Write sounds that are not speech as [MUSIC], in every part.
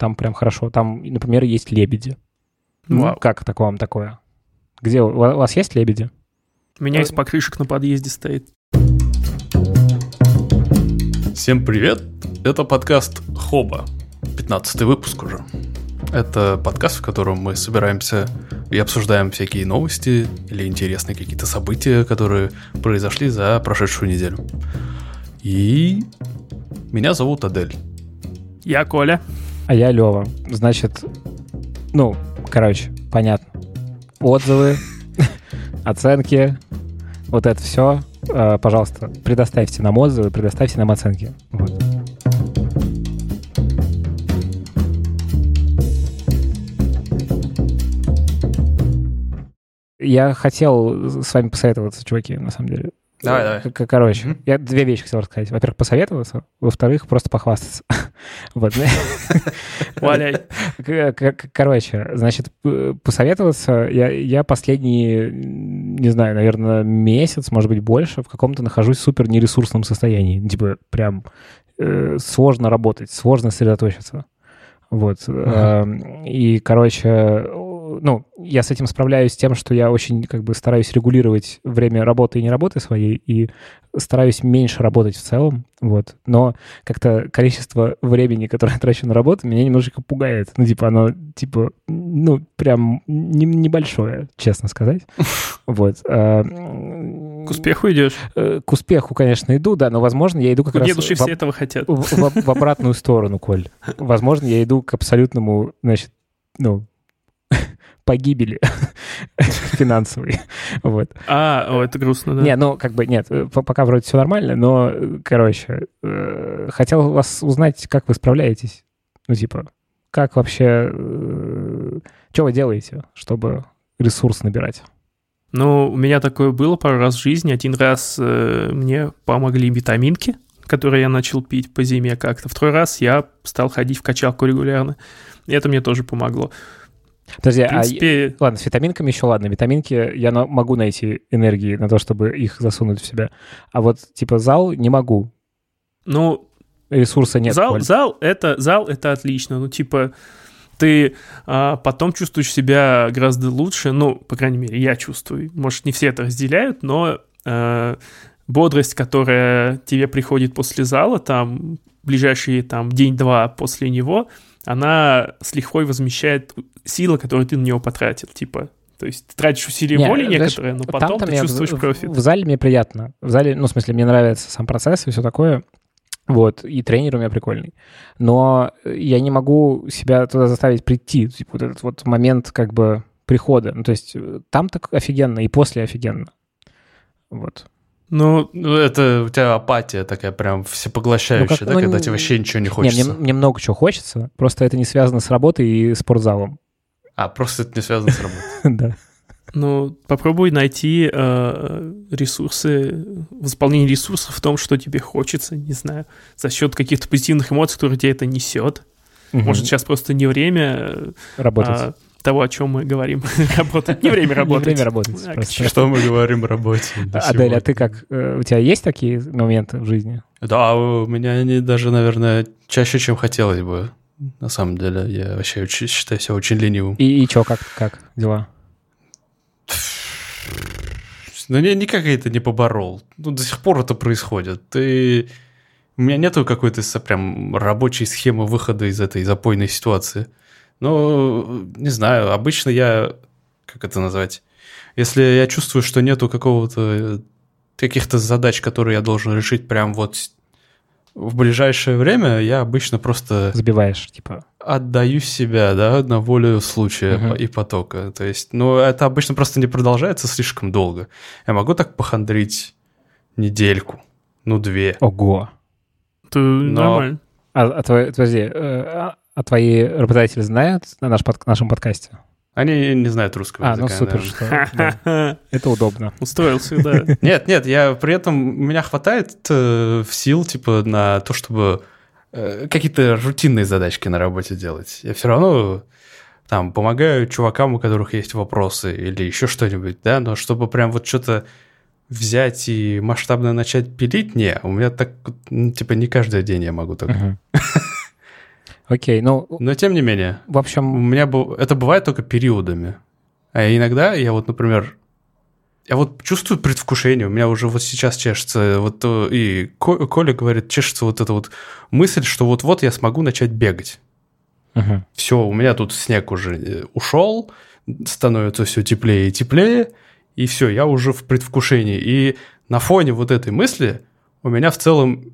Там прям хорошо. Там, например, есть лебеди. Ну, Вау. как так вам такое? Где у вас есть лебеди? У меня из покрышек на подъезде стоит. Всем привет! Это подкаст Хоба. 15 выпуск уже. Это подкаст, в котором мы собираемся и обсуждаем всякие новости или интересные какие-то события, которые произошли за прошедшую неделю. И меня зовут Адель. Я Коля. А я Лева. Значит, ну, короче, понятно. Отзывы, [LAUGHS] оценки, вот это все. Пожалуйста, предоставьте нам отзывы, предоставьте нам оценки. Вот. Я хотел с вами посоветоваться, чуваки, на самом деле. Давай, давай. К- Короче, Мгм. я две вещи хотел рассказать. Во-первых, посоветоваться, во-вторых, просто похвастаться. [LAUGHS] Вот. Валяй. Короче, значит, посоветоваться, я, я последние, не знаю, наверное, месяц, может быть, больше, в каком-то нахожусь супер нересурсном состоянии. Типа, прям э, сложно работать, сложно сосредоточиться. Вот. Эм, И, короче, э, ну, я с этим справляюсь тем, что я очень как бы стараюсь регулировать время работы и не работы своей, и стараюсь меньше работать в целом, вот. Но как-то количество времени, которое я [LAUGHS] трачу на работу, меня немножечко пугает. Ну, типа, оно, типа, ну, прям не- небольшое, честно сказать. [LAUGHS] Вот. А, К успеху идешь. э, К успеху, конечно, иду, да, но, возможно, я иду как раз... Дедушки в об- все этого хотят. в, в- в обратную сторону, Коль. Возможно, я иду к абсолютному, значит, ну, погибели [LAUGHS] финансовой. Вот. А, о, это грустно, да. Не, ну, как бы, нет, э, по- пока вроде все нормально, но, э, короче, э, хотел вас узнать, как вы справляетесь. Ну, типа, как вообще, что вы делаете, чтобы ресурс набирать? Ну, у меня такое было пару раз в жизни. Один раз э, мне помогли витаминки, которые я начал пить по зиме как-то. Второй раз я стал ходить в качалку регулярно. И это мне тоже помогло. Подожди, а... принципе, Ладно, с витаминками еще ладно. Витаминки я на- могу найти энергии на то, чтобы их засунуть в себя. А вот, типа, зал не могу. ну, Ресурса нет. зал, Коль. зал это зал это отлично. Ну, типа, ты а, потом чувствуешь себя гораздо лучше. Ну, по крайней мере, я чувствую. Может, не все это разделяют, но а, бодрость, которая тебе приходит после зала, там ближайшие там день-два после него, она с лихвой возмещает силы, которые ты на него потратил. Типа, то есть ты тратишь усилия Не, воли знаешь, некоторые, но потом ты чувствуешь в, профит. В зале мне приятно. В зале, ну, в смысле, мне нравится сам процесс и все такое. Вот, и тренер у меня прикольный. Но я не могу себя туда заставить прийти. Типа вот этот вот момент как бы прихода. Ну, то есть э, там так офигенно, и после офигенно. Вот. Ну, Ну, это у тебя апатия такая прям всепоглощающая, Ну, как- да, ну, когда не- тебе вообще ничего не Не, хочется. мне, мне много чего хочется, просто это не связано с работой и спортзалом. А, просто это не связано с работой. [LAUGHS] Да. Ну, попробуй найти э, ресурсы, восполнение ресурсов в том, что тебе хочется, не знаю, за счет каких-то позитивных эмоций, которые тебе это несет. Может, сейчас просто не время э, работать. а, того, о чем мы говорим. [LAUGHS] Работать. Не время Не работать. время работать. Что мы говорим о работе? Адель, а ты как? э, У тебя есть такие моменты в жизни? Да, у меня они даже, наверное, чаще, чем хотелось бы. На самом деле, я вообще очень- считаю себя очень ленивым. И, и что, как, как дела? Но я никак это не поборол. Ну, до сих пор это происходит. Ты... У меня нету какой-то прям рабочей схемы выхода из этой запойной ситуации. Но, не знаю, обычно я... Как это назвать? Если я чувствую, что нету какого-то... э, каких-то задач, которые я должен решить прям вот в ближайшее время, я обычно просто Забиваешь, типа. отдаю себя, да, на волю случая Мгм. и потока. То есть, ну, это обычно просто не продолжается слишком долго. Я могу так похандрить недельку, ну, две. Ого. Это нормально. А, а твои, подожди, э, а, а твои работодатели знают о наш под- нашем подкасте? Они не знают русского А, ну языка. супер, наверное. что да. [LAUGHS] Это удобно. Устроился, да. [LAUGHS] Нет, нет, я при этом, у меня хватает э, сил, типа, на то, чтобы э, какие-то рутинные задачки на работе делать. Я все равно там помогаю чувакам, у которых есть вопросы или еще что-нибудь, да, но чтобы прям вот что-то взять и масштабно начать пилить, не, у меня так, ну, типа, не каждый день я могу так. Мгм. [LAUGHS] Окей, ну, Но тем не менее, в у общем, меня бу- это бывает только периодами. А иногда я вот, например, я вот чувствую предвкушение, у меня уже вот сейчас чешется, вот э, и Ко- Коля говорит, чешется вот эта вот мысль, что вот-вот я смогу начать бегать. мгм. Все, у меня тут снег уже э, ушел, становится все теплее и теплее, и все, я уже в предвкушении. И на фоне вот этой мысли у меня в целом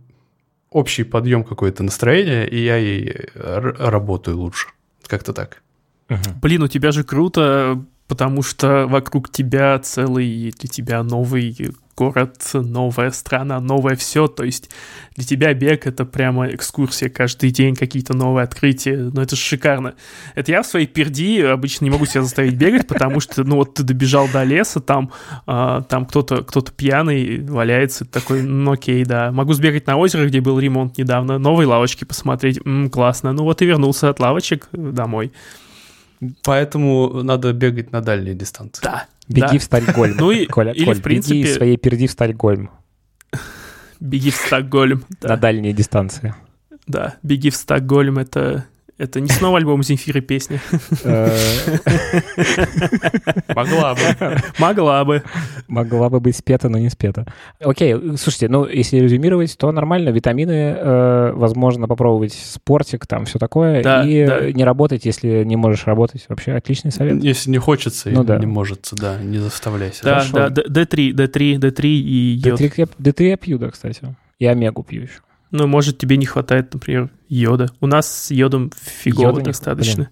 общий подъем какое-то настроение, и я и э, р- работаю лучше. Как-то так. Мгм. Блин, у тебя же круто, потому что вокруг тебя целый для тебя новый город, новая страна, новое все. То есть для тебя бег это прямо экскурсия каждый день, какие-то новые открытия. Ну это шикарно. Это я в своей перди обычно не могу себя заставить бегать, потому что, ну вот ты добежал до леса, там, а, там кто-то кто пьяный валяется, такой, ну окей, да. Могу сбегать на озеро, где был ремонт недавно, новые лавочки посмотреть, М, классно. Ну вот и вернулся от лавочек домой. Поэтому надо бегать на дальние дистанции. Да. Беги да. в Стокгольм. Ну и- Коля, или, Коль, в принципе- беги своей перди в Стокгольм Беги в Стокгольм. на Да, дальние дистанции. да. Беги в Стокгольм. Это, это не снова альбом Земфиры песня. Э, Могла бы. Могла бы. Могла бы быть спета, но не спета. Окей, слушайте, ну, если резюмировать, то нормально. Витамины, э, возможно, попробовать спортик, там все такое. И не работать, если не можешь работать. Вообще отличный совет. Если не хочется Ну да. не может, да, не заставляйся. Да, да, Д- D3, D3, D3 и йод. D3 я, D3 я пью, да, кстати. И омегу пью еще. Ну, может, тебе не хватает, например, йода. У нас с йодом фигово Йода не- достаточно.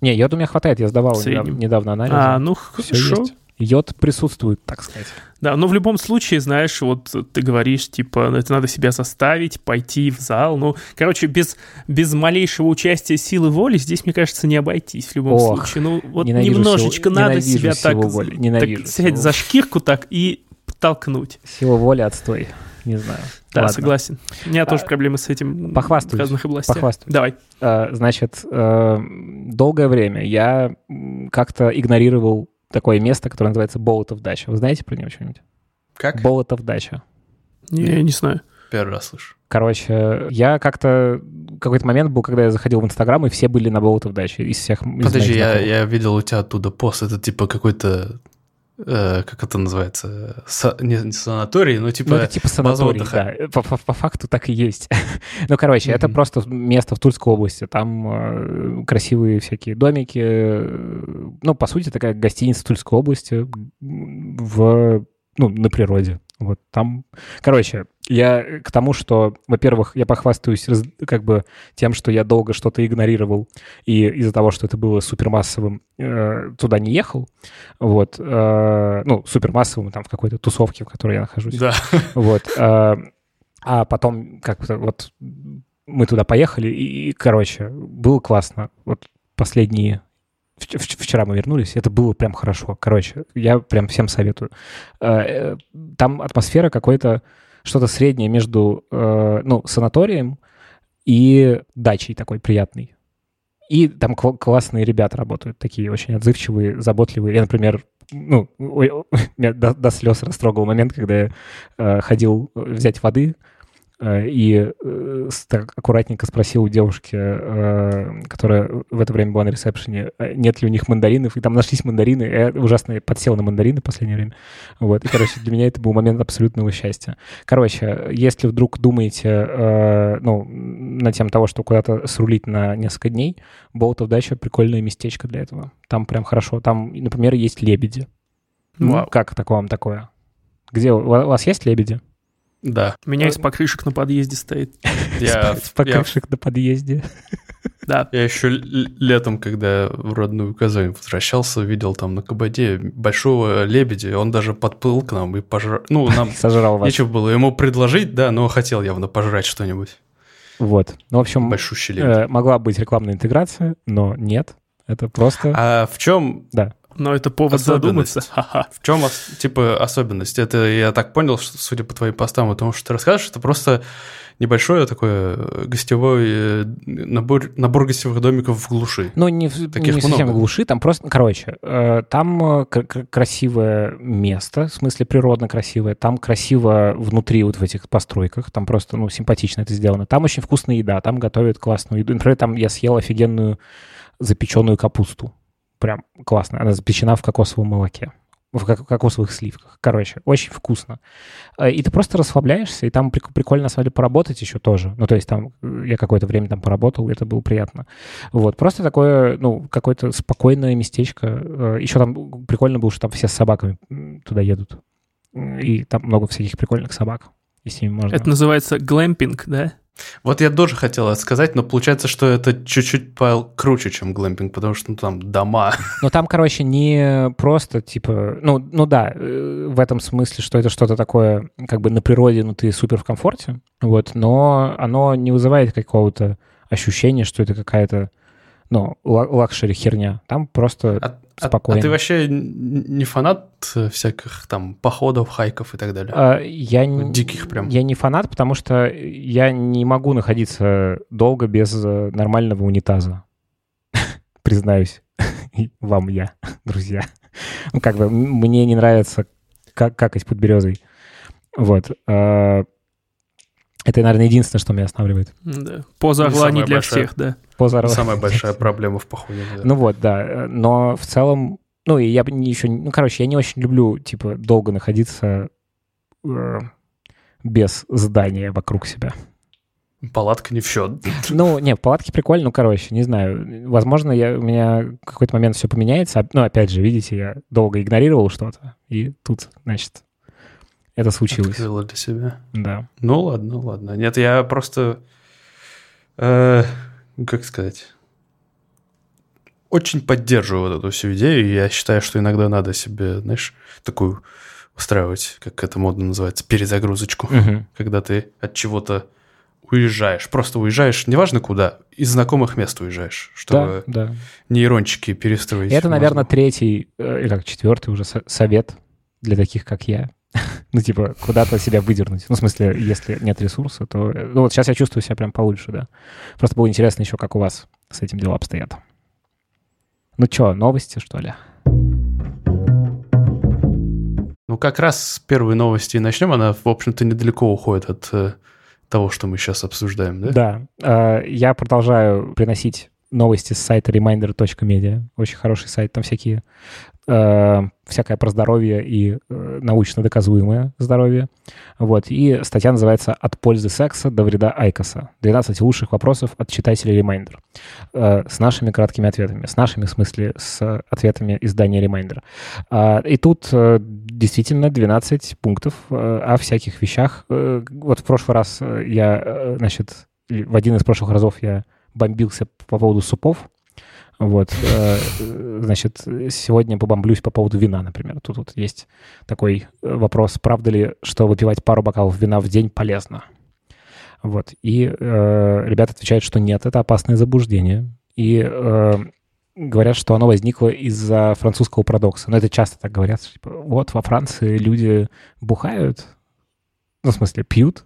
Не, йод у меня хватает, я сдавал недавно, недавно анализ. А, ну, хорошо. есть. Йод присутствует, так сказать. Да, но в любом случае, знаешь, вот ты говоришь, типа, ну, это надо себя заставить, пойти в зал. Ну, короче, без, без малейшего участия силы воли здесь, мне кажется, не обойтись в любом Ох, случае. Ну, вот немножечко силу- надо себя так, воли, так силу за шкирку так и подтолкнуть. Сила воли отстой. Не знаю. Да, Ладно. согласен. У меня А, тоже проблемы с этим похвастаюсь, в разных областях. похвастаюсь. Давай. Э, Значит, э, долгое время я как-то игнорировал такое место, которое называется Болотов дача. Вы знаете про него что-нибудь? Как? Болотов дача. Не, я не знаю. Первый раз слышу. Короче, я как-то... Какой-то момент был, когда я заходил в Инстаграм, и все были на Болотов даче из всех из Подожди, я, я видел у тебя оттуда пост. Это типа какой-то... э, как это называется? Са- не, не санаторий, но типа... Ну, это типа санаторий, да. По, по- по факту так и есть. [LAUGHS] ну, короче, это Мгм. просто место в Тульской области. Там э, красивые всякие домики. ну, по сути, такая гостиница Тульской области в, ну, на природе. Вот там... Короче, я к тому, что, во-первых, я похвастаюсь раз- как бы тем, что я долго что-то игнорировал, и из-за того, что это было супермассовым, э, туда не ехал. Вот. э, ну, супермассовым, там, в какой-то тусовке, в которой я нахожусь. Да. Вот. э, А потом как-то вот мы туда поехали, и, и, короче, было классно. Вот последние... вч- вч- Вчера мы вернулись, это было прям хорошо. Короче, я прям всем советую. Э, э, Там атмосфера какой-то, что-то среднее между, э, ну, санаторием и дачей такой приятный. И там кл- классные ребята работают, такие очень отзывчивые, заботливые. Я, например, ну, до, до слез растрогал момент, когда я ходил взять воды и э, с- так аккуратненько спросил у девушки, э, которая в это время была на ресепшене, э, нет ли у них мандаринов, и там нашлись мандарины. Я ужасно подсел на мандарины в последнее время. Вот. И, короче, для меня это был момент абсолютного счастья. Короче, если вдруг думаете, э, ну, на тем того, что куда-то срулить на несколько дней, Болотов дача — прикольное местечко для этого. Там прям хорошо. Там, например, есть лебеди. Ну, Вау. как так вам такое? Где у вас есть лебеди? Да. У меня из покрышек на подъезде стоит. [LAUGHS] Я, С я, покрышек на подъезде. Да. я еще летом, когда в родную Казань возвращался, видел там на Кабаде большого лебедя, он даже подплыл к нам и пожрал. Ну, нам [LAUGHS] Сожрал вас. нечего было ему предложить, да, но хотел явно пожрать что-нибудь. Вот. Ну, в общем, Большущий лебедь. э, могла быть рекламная интеграция, но нет. Это просто... А в чем... Да. Но это повод задуматься. В чем, типа, особенность? Это я так понял, что, судя по твоим постам и тому, что ты расскажешь, это просто небольшой такой э, гостевой э, набор, набор гостевых домиков в глуши. Ну, не, Таких не совсем в глуши, там просто, короче, э, там красивое место, в смысле природно красивое, там красиво внутри вот в этих постройках, там просто, ну, симпатично это сделано. Там очень вкусная еда, там готовят классную еду. Например, там я съел офигенную запеченную капусту. Прям классно. Она запечена в кокосовом молоке в кокосовых сливках. Короче, очень вкусно. Э, и ты просто расслабляешься, и там прикольно, на самом деле, поработать еще тоже. Ну, то есть там э, я какое-то время там поработал, это было приятно. Вот, просто такое, ну, какое-то спокойное местечко. Э, еще там прикольно было, что там все с собаками туда едут. И там много всяких прикольных собак. И с ними можно... Это называется глэмпинг, да? Вот я тоже хотел это сказать, но получается, что это чуть-чуть круче, чем глэмпинг, потому что ну, там дома. [LAUGHS] Ну там, короче, не просто типа, ну, ну да, э, в этом смысле, что это что-то такое, как бы на природе, ну ты супер в комфорте, вот, но оно не вызывает какого-то ощущения, что это какая-то, ну, лакшери херня. Там просто а, спокойно. А, а ты вообще не фанат всяких там походов, хайков и так далее? А, я не, Диких прям. Я не фанат, потому что я не могу находиться долго без э, нормального унитаза. [LAUGHS] Признаюсь [LAUGHS] вам я, [LAUGHS] друзья. Ну, как бы мне не нравится как какать под березой. Вот. А, это, наверное, единственное, что меня останавливает. Да. Поза орла не для большая, всех, да. Поза орла. Самая большая проблема в походе. Да. Ну вот, да. Но в целом, ну, и я не еще... Ну, короче, я не очень люблю, типа, долго находиться э, без здания вокруг себя. Палатка не в счет. Ну, не, палатки прикольно, ну, короче, не знаю. Возможно, я, у меня в какой-то момент все поменяется. Ну, опять же, видите, я долго игнорировал что-то, и тут, значит, это случилось. Открыла для себя. Да. Ну ладно, ладно. Нет, я просто, э, как сказать, очень поддерживаю вот эту всю идею. Я считаю, что иногда надо себе, знаешь, такую устраивать, как это модно называется, перезагрузочку, угу. когда ты от чего-то уезжаешь, просто уезжаешь, неважно куда, из знакомых мест уезжаешь, чтобы да, да. нейрончики перестроить. Это, наверное, третий э, или как четвертый уже совет для таких, как я. Ну, типа, куда-то себя выдернуть. Ну, в смысле, если нет ресурса, то... Ну, вот сейчас я чувствую себя прям получше, да. Просто было интересно еще, как у вас с этим дела обстоят. Ну что, новости, что ли? Ну, как раз с первой новости начнем. Она, в общем-то, недалеко уходит от э, того, что мы сейчас обсуждаем, да? Да. Э, я продолжаю приносить новости с сайта reminder.media. Очень хороший сайт, там всякие э, всякое про здоровье и э, научно доказуемое здоровье. Вот. И статья называется «От пользы секса до вреда Айкоса. 12 лучших вопросов от читателя Reminder». Э, с нашими краткими ответами. С нашими, в смысле, с ответами издания Reminder. Э, и тут э, действительно 12 пунктов э, о всяких вещах. Э, вот в прошлый раз я, э, значит, в один из прошлых разов я бомбился по поводу супов. Вот, э, значит, сегодня побомблюсь по поводу вина, например. Тут вот есть такой вопрос, правда ли, что выпивать пару бокалов вина в день полезно? Вот, и э, ребята отвечают, что нет, это опасное заблуждение. И э, говорят, что оно возникло из-за французского парадокса. Но это часто так говорят, типа, вот во Франции люди бухают, ну, в смысле, пьют,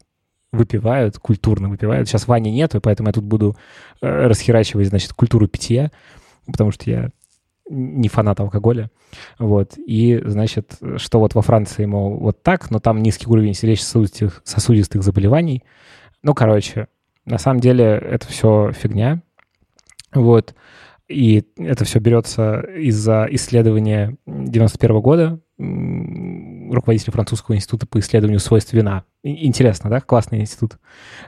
выпивают, культурно выпивают. Сейчас Вани нету, поэтому я тут буду э, расхерачивать, значит, культуру питья, потому что я не фанат алкоголя. Вот. И, значит, что вот во Франции, мол, вот так, но там низкий уровень сердечно-сосудистых сосудистых заболеваний. Ну, короче, на самом деле это все фигня. Вот. И это все берется из-за исследования 91 года руководитель французского института по исследованию свойств вина. Интересно, да? Классный институт.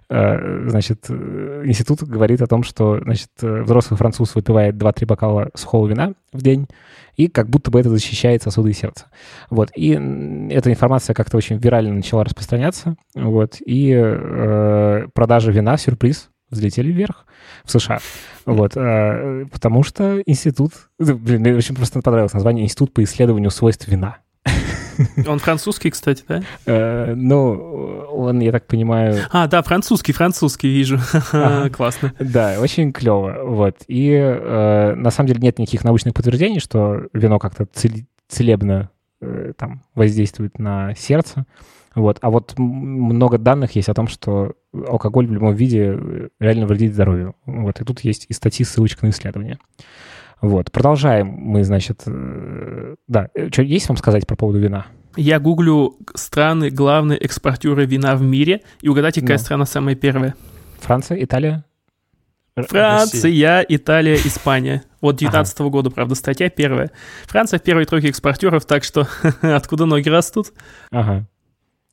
Э, значит, э, институт говорит о том, что, значит, э, взрослый француз выпивает 2-3 бокала сухого вина в день, и как будто бы это защищает сосуды и сердце. Вот. И эта информация как-то очень вирально начала распространяться. Вот. И э, продажи вина, сюрприз, взлетели вверх в США. Вот, потому что институт... Блин, мне очень просто понравилось название «Институт по исследованию свойств вина». [LAUGHS] Он французский, кстати, да? Э, ну, он, я так понимаю... А, да, французский, французский, вижу. [LAUGHS] Классно. Да, очень клево. Вот. И э, на самом деле нет никаких научных подтверждений, что вино как-то целебно э, там воздействует на сердце. Вот. А вот много данных есть о том, что алкоголь в любом виде реально вредит здоровью. Вот. И тут есть и статьи, ссылочка на исследования. Вот. Продолжаем мы, значит... Э, да, что есть вам сказать по поводу вина? Я гуглю страны главные экспортеры вина в мире, и угадайте, какая да. страна самая первая. Франция, Италия? Франция, Россия. Италия, Испания. Вот 19 -го ага. года, правда, статья первая. Франция в первой тройке экспортеров, так что [LAUGHS] откуда ноги растут? Ага.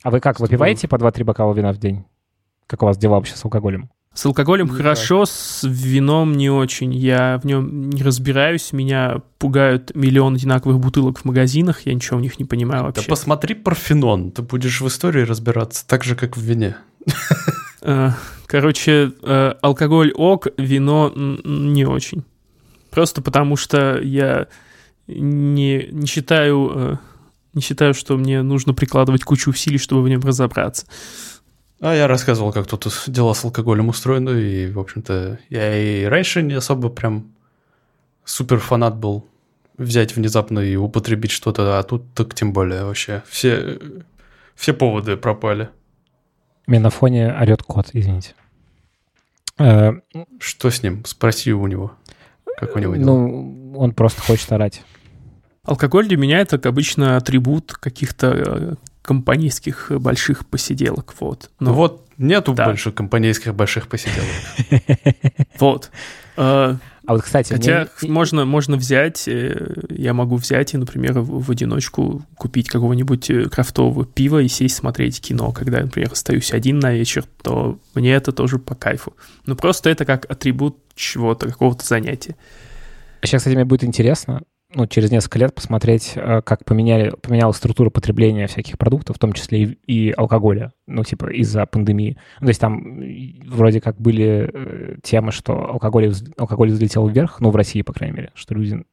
А вы как, выпиваете по 2-3 бокала вина в день? Как у вас дела вообще с алкоголем? С алкоголем не хорошо, так. с вином не очень. Я в нем не разбираюсь. Меня пугают миллион одинаковых бутылок в магазинах. Я ничего в них не понимаю вообще. Да посмотри Парфенон. Ты будешь в истории разбираться так же, как в вине. Э, короче, э, алкоголь ок, вино не очень. Просто потому что я не, не считаю э, не считаю, что мне нужно прикладывать кучу усилий, чтобы в нем разобраться. А я рассказывал, как тут дела с алкоголем устроены, и, в общем-то, я и раньше не особо прям супер фанат был взять внезапно и употребить что-то, а тут так тем более вообще. Все, все поводы пропали. Мне на фоне орет кот, извините. Э, что с ним? Спроси у него. Как у него дела? Ну, он просто хочет орать. Алкоголь для меня это обычно атрибут каких-то э, компанейских больших посиделок, вот. Но, вот нету да. больше компанейских больших посиделок. [LAUGHS] Вот. Э, а вот, кстати... Хотя мне... можно, можно взять, э, я могу взять и, например, в, одиночку купить какого-нибудь крафтового пива и сесть смотреть кино. Когда я, например, остаюсь один на вечер, то мне это тоже по кайфу. Но просто это как атрибут чего-то, какого-то занятия. Сейчас, кстати, мне будет интересно, ну, через несколько лет посмотреть, э, как поменяли, поменялась структура потребления всяких продуктов, в том числе и, и алкоголя, ну, типа, из-за пандемии. Ну, то есть там вроде как были э, темы, что алкоголь, алкоголь взлетел вверх, ну, в России, по крайней мере, что люди,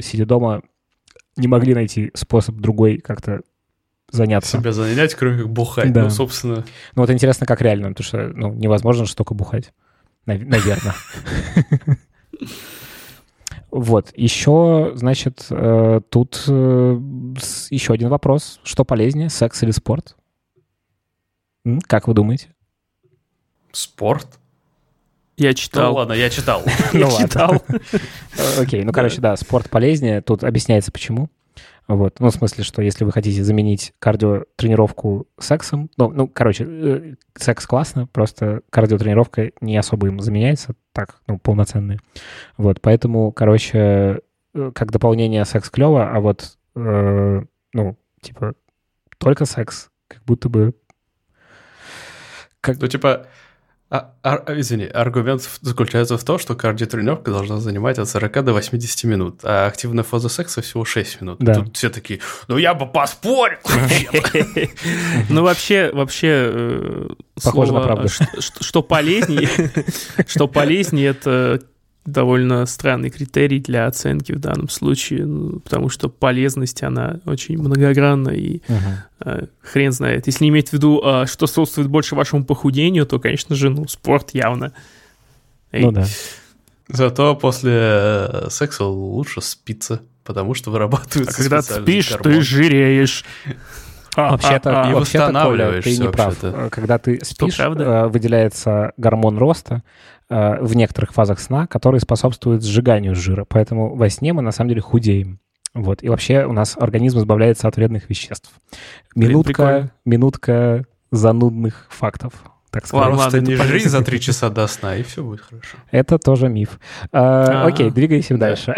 сидя дома, не могли найти способ другой как-то заняться. Себя занять, кроме как бухать. Да. Ну, собственно... Ну, вот интересно, как реально, потому что, ну, невозможно же только бухать. Наверное. [LAUGHS] Вот, еще, значит, э, тут э, еще один вопрос. Что полезнее, секс или спорт? Как вы думаете? Спорт? Я читал. Ну ладно, я читал. [LAUGHS] Я читал. Окей, ну короче, да, спорт полезнее. Тут объясняется почему. Вот. Ну, в смысле, что если вы хотите заменить кардиотренировку сексом, ну, ну короче, э, секс классно, просто кардиотренировка не особо им заменяется, так, ну, полноценная. Вот, поэтому, короче, э, как дополнение секс клево, а вот, э, ну, типа, только секс, как будто бы... Как... Ну, типа, а, а, извини, аргумент заключается в том, что кардиотренировка должна занимать от 40 до 80 минут, а активная фаза секса всего 6 минут. Да. Тут все такие, ну я бы поспорил. [LAUGHS] Ну вообще, вообще, э, Похоже на правду. Что полезнее, [LAUGHS] что полезнее, это довольно странный критерий для оценки в данном случае, ну, потому что полезность, она очень многогранна, и uh-huh. э, хрен знает. Если не иметь в виду, э, что способствует больше вашему похудению, то, конечно же, ну, спорт явно. Эй. Ну да. Зато после э, секса лучше спиться, потому что вырабатывается а когда ты спишь, гормон. ты жиреешь. Вообще-то, а, а, вообще Коля, ты не прав. Когда ты спишь, э, выделяется гормон роста, Э, в некоторых фазах сна, которые способствуют сжиганию жира. Поэтому во сне мы на самом деле худеем. Вот. И вообще у нас организм избавляется от вредных веществ. Минутка, минутка занудных фактов. Так сказать. Ладно, ладно, не жри за три часа до сна, и все будет хорошо. Это тоже миф. А, окей, двигаемся дальше.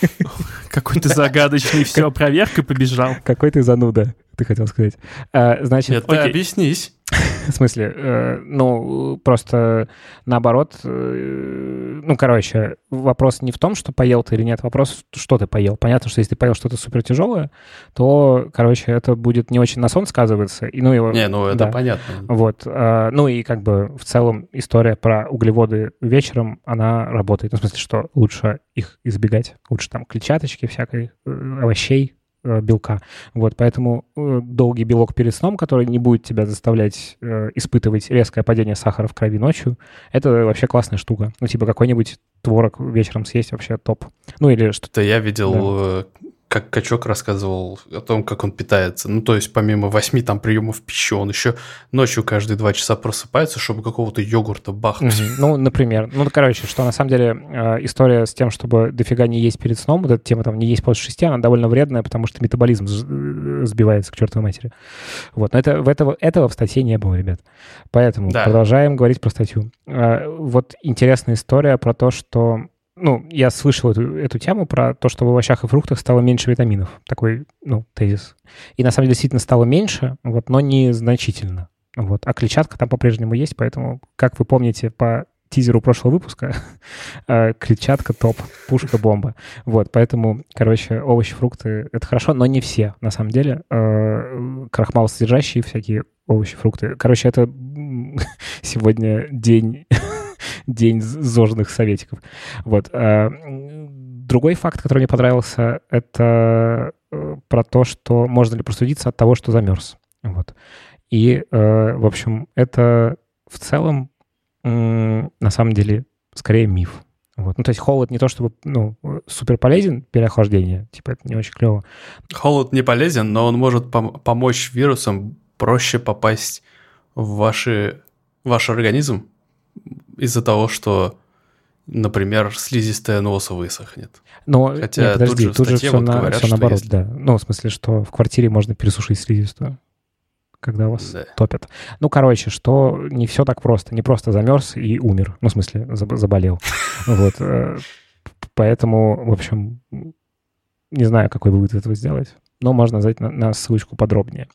[LAUGHS] Какой ты загадочный, все, проверка побежал. Какой ты зануда, ты хотел сказать. А, значит, Нет, ты объяснись. [LAUGHS] В смысле, э, ну, просто наоборот, э, ну, короче, вопрос не в том, что поел ты или нет, вопрос, что ты поел. Понятно, что если ты поел что-то супер тяжелое, то, короче, это будет не очень на сон сказываться. И, ну, его, не, ну, это да. понятно. Вот. Э, ну, и как бы в целом история про углеводы вечером, она работает. Ну, в смысле, что лучше их избегать. Лучше там клетчаточки всякой, овощей, белка. Вот, поэтому э, долгий белок перед сном, который не будет тебя заставлять э, испытывать резкое падение сахара в крови ночью, это вообще классная штука. Ну, типа какой-нибудь творог вечером съесть вообще топ. Ну, или что-то. Да, я видел э, как качок рассказывал о том, как он питается. Ну, то есть, помимо восьми там приемов пищи, он еще ночью каждые два часа просыпается, чтобы какого-то йогурта бахнуть. Мгм. Ну, например. Ну, короче, что на самом деле э, история с тем, чтобы дофига не есть перед сном, вот эта тема там не есть после шести, она довольно вредная, потому что метаболизм э, сбивается к чертовой матери. Вот. Но это, в этого, этого в статье не было, ребят. Поэтому Да. продолжаем говорить про статью. Э, Вот интересная история про то, что ну, я слышал эту, эту тему про то, что в овощах и фруктах стало меньше витаминов. Такой, ну, тезис. И на самом деле действительно стало меньше, вот, но не значительно. Вот. А клетчатка там по-прежнему есть, поэтому, как вы помните по тизеру прошлого выпуска, [LAUGHS] э, клетчатка топ, пушка бомба. Вот, поэтому, короче, овощи, фрукты — это хорошо, но не все, на самом деле. Э, Крахмал содержащие всякие овощи, фрукты. Короче, это [LAUGHS] сегодня день день зожных советиков. Вот. м, Другой факт, который мне понравился, это э, про то, что можно ли простудиться от того, что замерз. Вот. И, э, в общем, это в целом на самом деле скорее миф. Вот. Ну, то есть холод не то чтобы ну, супер полезен переохлаждение, типа это не очень клево. Холод не полезен, но он может пом- помочь вирусам проще попасть в ваши, ваш организм из-за того, что, например, слизистая носа высохнет. Но Хотя нет, подожди, тут же тут же все, вот говорят, что наоборот, если- да. Ну, в смысле, что в квартире можно пересушить слизистую, когда вас Да. топят. Ну, короче, что не все так просто. Не просто замерз и умер. Ну, в смысле, заб- заболел. [LAUGHS] Вот. э, Поэтому, в общем, не знаю, какой вывод этого сделать. Но можно зайти на, на ссылочку подробнее.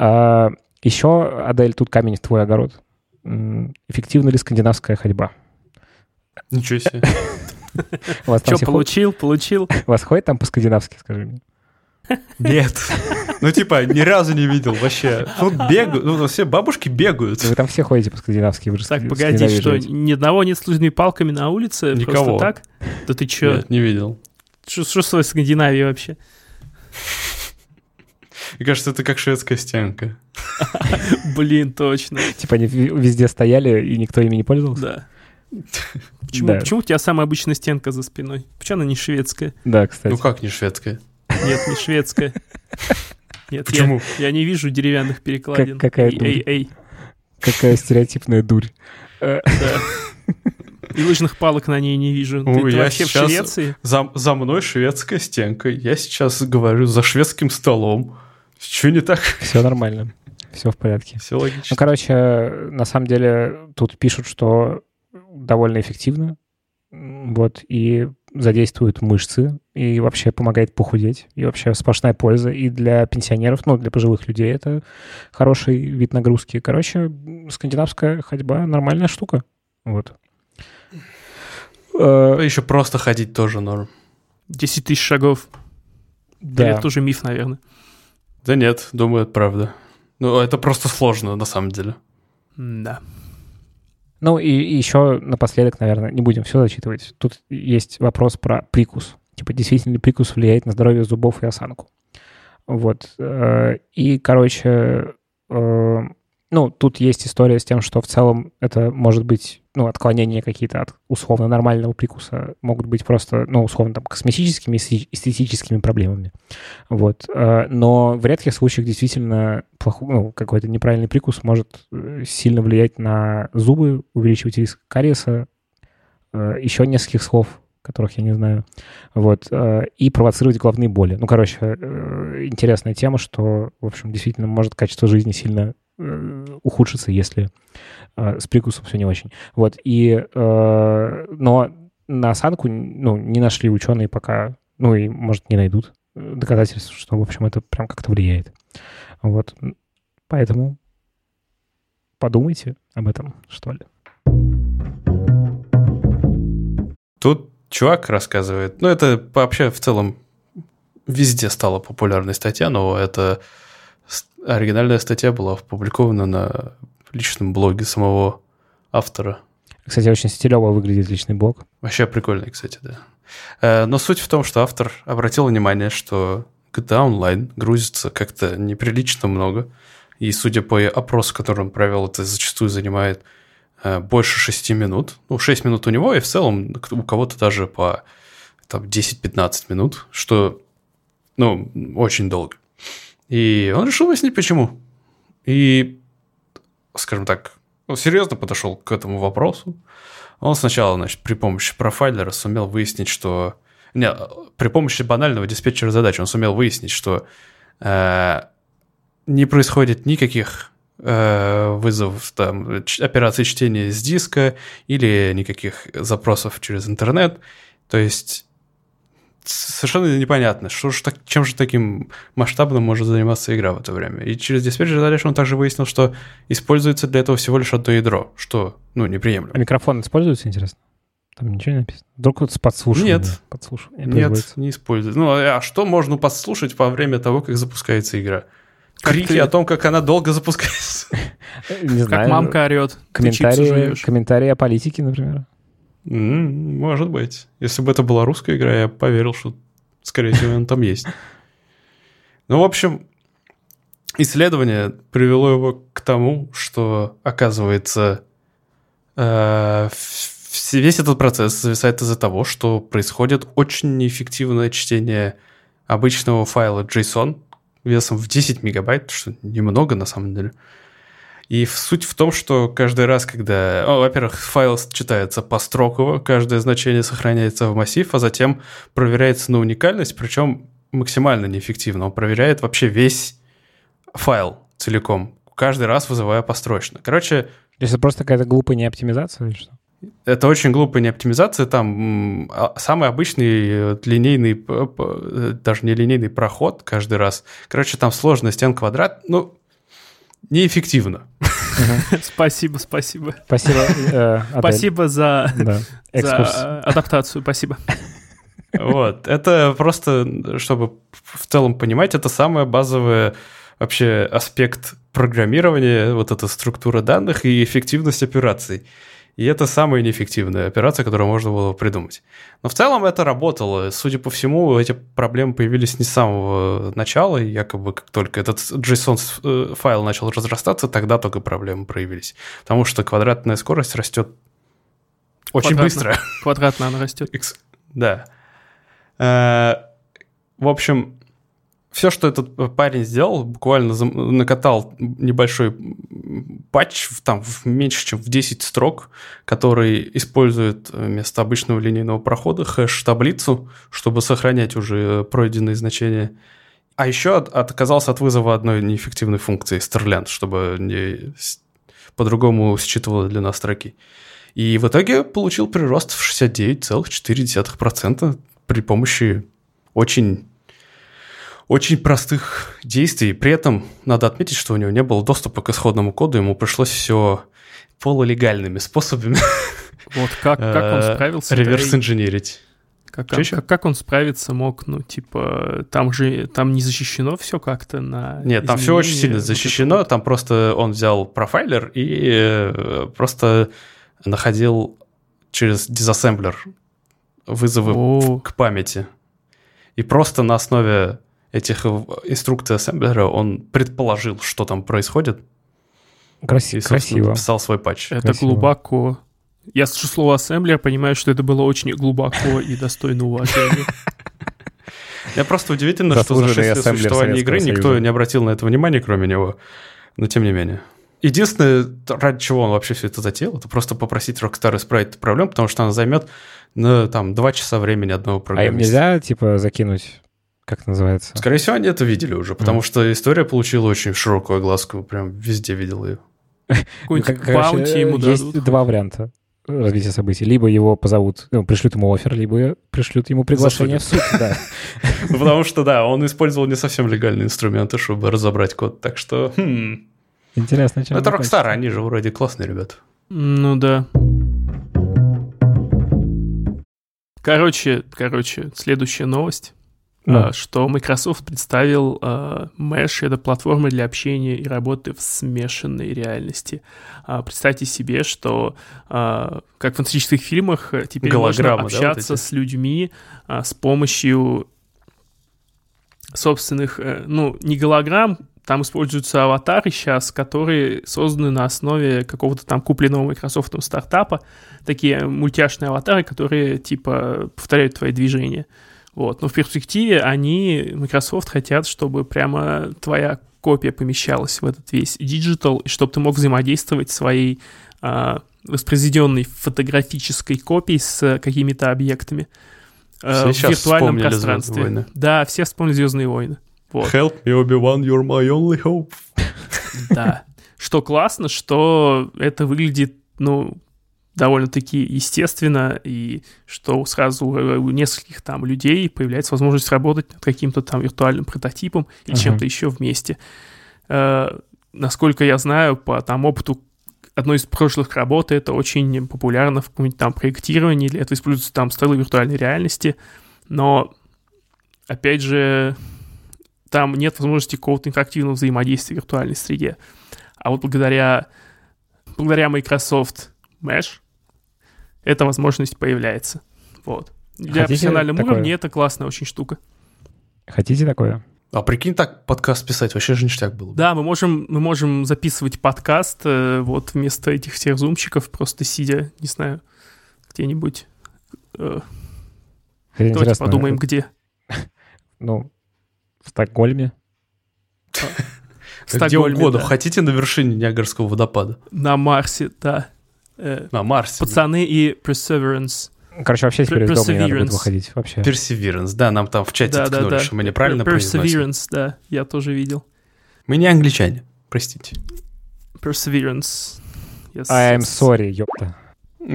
А, еще, Адель, тут камень в твой огород. Эффективна ли скандинавская ходьба? Ничего себе. Что, получил, получил? вас ходит там по-скандинавски, скажи мне? Нет. Ну, типа, ни разу не видел вообще. Тут бегают, ну, все бабушки бегают. Вы там все ходите по-скандинавски, вы же Так, погоди, что, ни одного нет с лыжными палками на улице? Никого. Просто так? Да ты чё? Нет, не видел. Что, что с твоей Скандинавией вообще? Мне кажется, это как шведская стенка. Блин, точно. Типа они везде стояли, и никто ими не пользовался? Да. Почему, Да. почему у тебя самая обычная стенка за спиной? Почему она не шведская? Да, кстати. Ну как не шведская? Нет, не шведская. [LAUGHS] Нет, Почему? Я, я не вижу деревянных перекладин. Как- какая эй, дурь. эй, эй, Какая стереотипная дурь. Да. И лыжных палок на ней не вижу. Ты, Ой, ты я вообще сейчас- в Швеции? За, за мной шведская стенка. Я сейчас говорю за шведским столом. Что не так? Все нормально. Все в порядке. Все логично. Ну, короче, на самом деле тут пишут, что довольно эффективно. Вот, и задействует мышцы, и вообще помогает похудеть, и вообще сплошная польза. И для пенсионеров, ну, для пожилых людей это хороший вид нагрузки. Короче, скандинавская ходьба нормальная штука. Вот. Э, Еще просто ходить тоже норм. 10 тысяч шагов. Или Да. это тоже миф, наверное. Да нет, думаю, это правда. Ну, это просто сложно, на самом деле. Да. Ну и, еще напоследок, наверное, не будем все зачитывать. Тут есть вопрос про прикус. Типа, действительно ли прикус влияет на здоровье зубов и осанку? Вот. э, И, короче, э, ну, тут есть история с тем, что в целом это может быть, ну, отклонения какие-то от условно нормального прикуса, могут быть просто, ну, условно, там, косметическими, эсте- эстетическими проблемами. Вот. Э, Но в редких случаях действительно плохой, ну, какой-то неправильный прикус может э, сильно влиять на зубы, увеличивать риск кариеса, э, еще нескольких слов, которых я не знаю, вот, и провоцировать головные боли. Ну, короче, интересная тема, что, в общем, действительно может качество жизни сильно э, ухудшиться, если э, с прикусом все не очень. Вот, и, э, но на осанку, ну, не нашли ученые пока, ну, и, может, не найдут доказательств, что, в общем, это прям как-то влияет. Вот, поэтому подумайте об этом, что ли. Тут чувак рассказывает, ну это вообще в целом везде стала популярной статья, но это оригинальная статья была опубликована на личном блоге самого автора. Кстати, очень стилево выглядит личный блог. Вообще прикольный, кстати, да. Э, Но суть в том, что автор обратил внимание, что GTA Online грузится как-то неприлично много. И судя по опросу, который он провел, это зачастую занимает э, больше 6 минут. Ну, 6 минут у него, и в целом у кого-то даже по там, 10-15 минут, что, ну, очень долго. И он решил выяснить, почему. И, скажем так, он серьезно подошел к этому вопросу. Он сначала, значит, при помощи профайлера сумел выяснить, что... Не, при помощи банального диспетчера задач он сумел выяснить, что э, не происходит никаких э, вызовов, там, операций чтения с диска или никаких запросов через интернет. То есть совершенно непонятно, что же так, чем же таким масштабным может заниматься игра в это время. И через диспетчер дальше он также выяснил, что используется для этого всего лишь одно ядро, что, ну, неприемлемо. А микрофон используется, интересно? Там ничего не написано? Вдруг вот с подслушиванием? Нет. Подслушивание Нет, не используется. Ну, а что можно подслушать во время того, как запускается игра? Крики ты... о том, как она долго запускается. [LAUGHS] Не знаю. Как мамка орет. Комментарии, комментарии о политике, например. Может быть. Если бы это была русская игра, я поверил, что, скорее всего, он там есть. Ну, в общем, исследование привело его к тому, что, оказывается, э, весь этот процесс зависает из-за того, что происходит очень неэффективное чтение обычного файла JSON весом в 10 мегабайт, что немного на самом деле. И суть в том, что каждый раз, когда... Ну, во-первых, файл читается построково, каждое значение сохраняется в массив, а затем проверяется на уникальность, причем максимально неэффективно. Он проверяет вообще весь файл целиком, каждый раз вызывая построчно. Короче... То есть это просто какая-то глупая неоптимизация или что? Это очень глупая неоптимизация. Там а, самый обычный э, линейный, э, даже не линейный проход каждый раз. Короче, там сложность n квадрат. Ну, неэффективно. [LAUGHS] Спасибо, спасибо. Спасибо. Э, спасибо за, за адаптацию, спасибо. Вот, это просто, чтобы в целом понимать, это самое базовое вообще аспект программирования, вот эта структура данных и эффективность операций. И это самая неэффективная операция, которую можно было придумать. Но в целом это работало. Судя по всему, эти проблемы появились не с самого начала. И якобы как только этот JSON-файл э, начал разрастаться, тогда только проблемы проявились. Потому что квадратная скорость растет очень Квадратно. быстро. Квадратно она растет. Да. Э, в общем, все, что этот парень сделал, буквально накатал небольшой патч, там в меньше, чем в 10 строк, который использует вместо обычного линейного прохода хэш-таблицу, чтобы сохранять уже пройденные значения. А еще от, отказался от вызова одной неэффективной функции strlen, чтобы не по-другому считывала длина строки. И в итоге получил прирост в 69,4% при помощи очень очень простых действий. При этом надо отметить, что у него не было доступа к исходному коду, ему пришлось все полулегальными способами. Вот как, как он справился? Реверс инженерить. Как, как, как он справиться мог? Ну, типа, там же там не защищено все как-то на. Нет, там все очень сильно защищено. Там просто он взял профайлер и э, просто находил через дизассемблер вызовы О. к памяти. И просто на основе этих инструкций ассемблера он предположил, что там происходит. Красиво. И, красиво. написал свой патч. Это красиво. глубоко. Я слышу слово ассемблер, понимаю, что это было очень глубоко и достойно уважения. Я просто удивительно, что за 6 лет существования игры никто не обратил на это внимание, кроме него. Но тем не менее. Единственное, ради чего он вообще все это затеял, это просто попросить Rockstar исправить эту проблему, потому что она займет ну, там, два часа времени одного программиста. А им нельзя, типа, закинуть как называется? Скорее всего, они это видели уже, потому mm. что история получила очень широкую огласку, прям везде видел ее. Баунти ему Есть два варианта развития событий. Либо его позовут, ну, пришлют ему офер, либо пришлют ему приглашение в суд. Да. [LAUGHS] Ну, потому что, да, он использовал не совсем легальные инструменты, чтобы разобрать код, так что... Хм. Интересно, чем Это Rockstar, они же вроде классные ребята. Ну да. Короче, короче, следующая новость. Ну. что Microsoft представил uh, Mesh, это платформа для общения и работы в смешанной реальности. Uh, представьте себе, что, uh, как в фантастических фильмах, теперь можно общаться да, вот с людьми с помощью собственных, э, ну, не голограмм, там используются аватары сейчас, которые созданы на основе какого-то там купленного Microsoft стартапа. Такие мультяшные аватары, которые типа повторяют твои движения. Вот. Но в перспективе они, Microsoft, хотят, чтобы прямо твоя копия помещалась в этот весь digital, и чтобы ты мог взаимодействовать своей а, воспроизведенной фотографической копией с какими-то объектами э, в виртуальном пространстве. Войны. Да, все вспомнили Звездные войны. Вот. Help me, Obi-Wan, you're my only hope. [LAUGHS] Да. Что классно, что это выглядит, ну, довольно-таки естественно, и что сразу у нескольких там людей появляется возможность работать над каким-то там виртуальным прототипом или uh-huh. чем-то еще вместе. Э, насколько я знаю, по там опыту одной из прошлых работ это очень популярно в каком-нибудь там проектировании, для этого используются там стелы виртуальной реальности, но, опять же, там нет возможности какого-то интерактивного взаимодействия в виртуальной среде. А вот благодаря, благодаря Microsoft Mesh эта возможность появляется. Вот. Для Хотите профессионального такое? уровня это классная очень штука. Хотите такое? А прикинь, так подкаст писать, вообще же ништяк было. Да, мы можем, мы можем записывать подкаст э, вот вместо этих всех зумчиков, просто сидя, не знаю, где-нибудь. Э, давайте подумаем, где. [LAUGHS] Ну, в Стокгольме. [LAUGHS] В Стокгольме, Где угодно. Да. Хотите на вершине Ниагарского водопада? На Марсе, да. Э, на Марсе. Пацаны и Perseverance. Короче, вообще теперь из дома не надо будет выходить вообще. Perseverance, да, нам там в чате да, ткнули, да, да. что мы неправильно Perseverance, да, я тоже видел. Мы не англичане, простите. Perseverance. Yes, I am sorry, ёпта. [LAUGHS]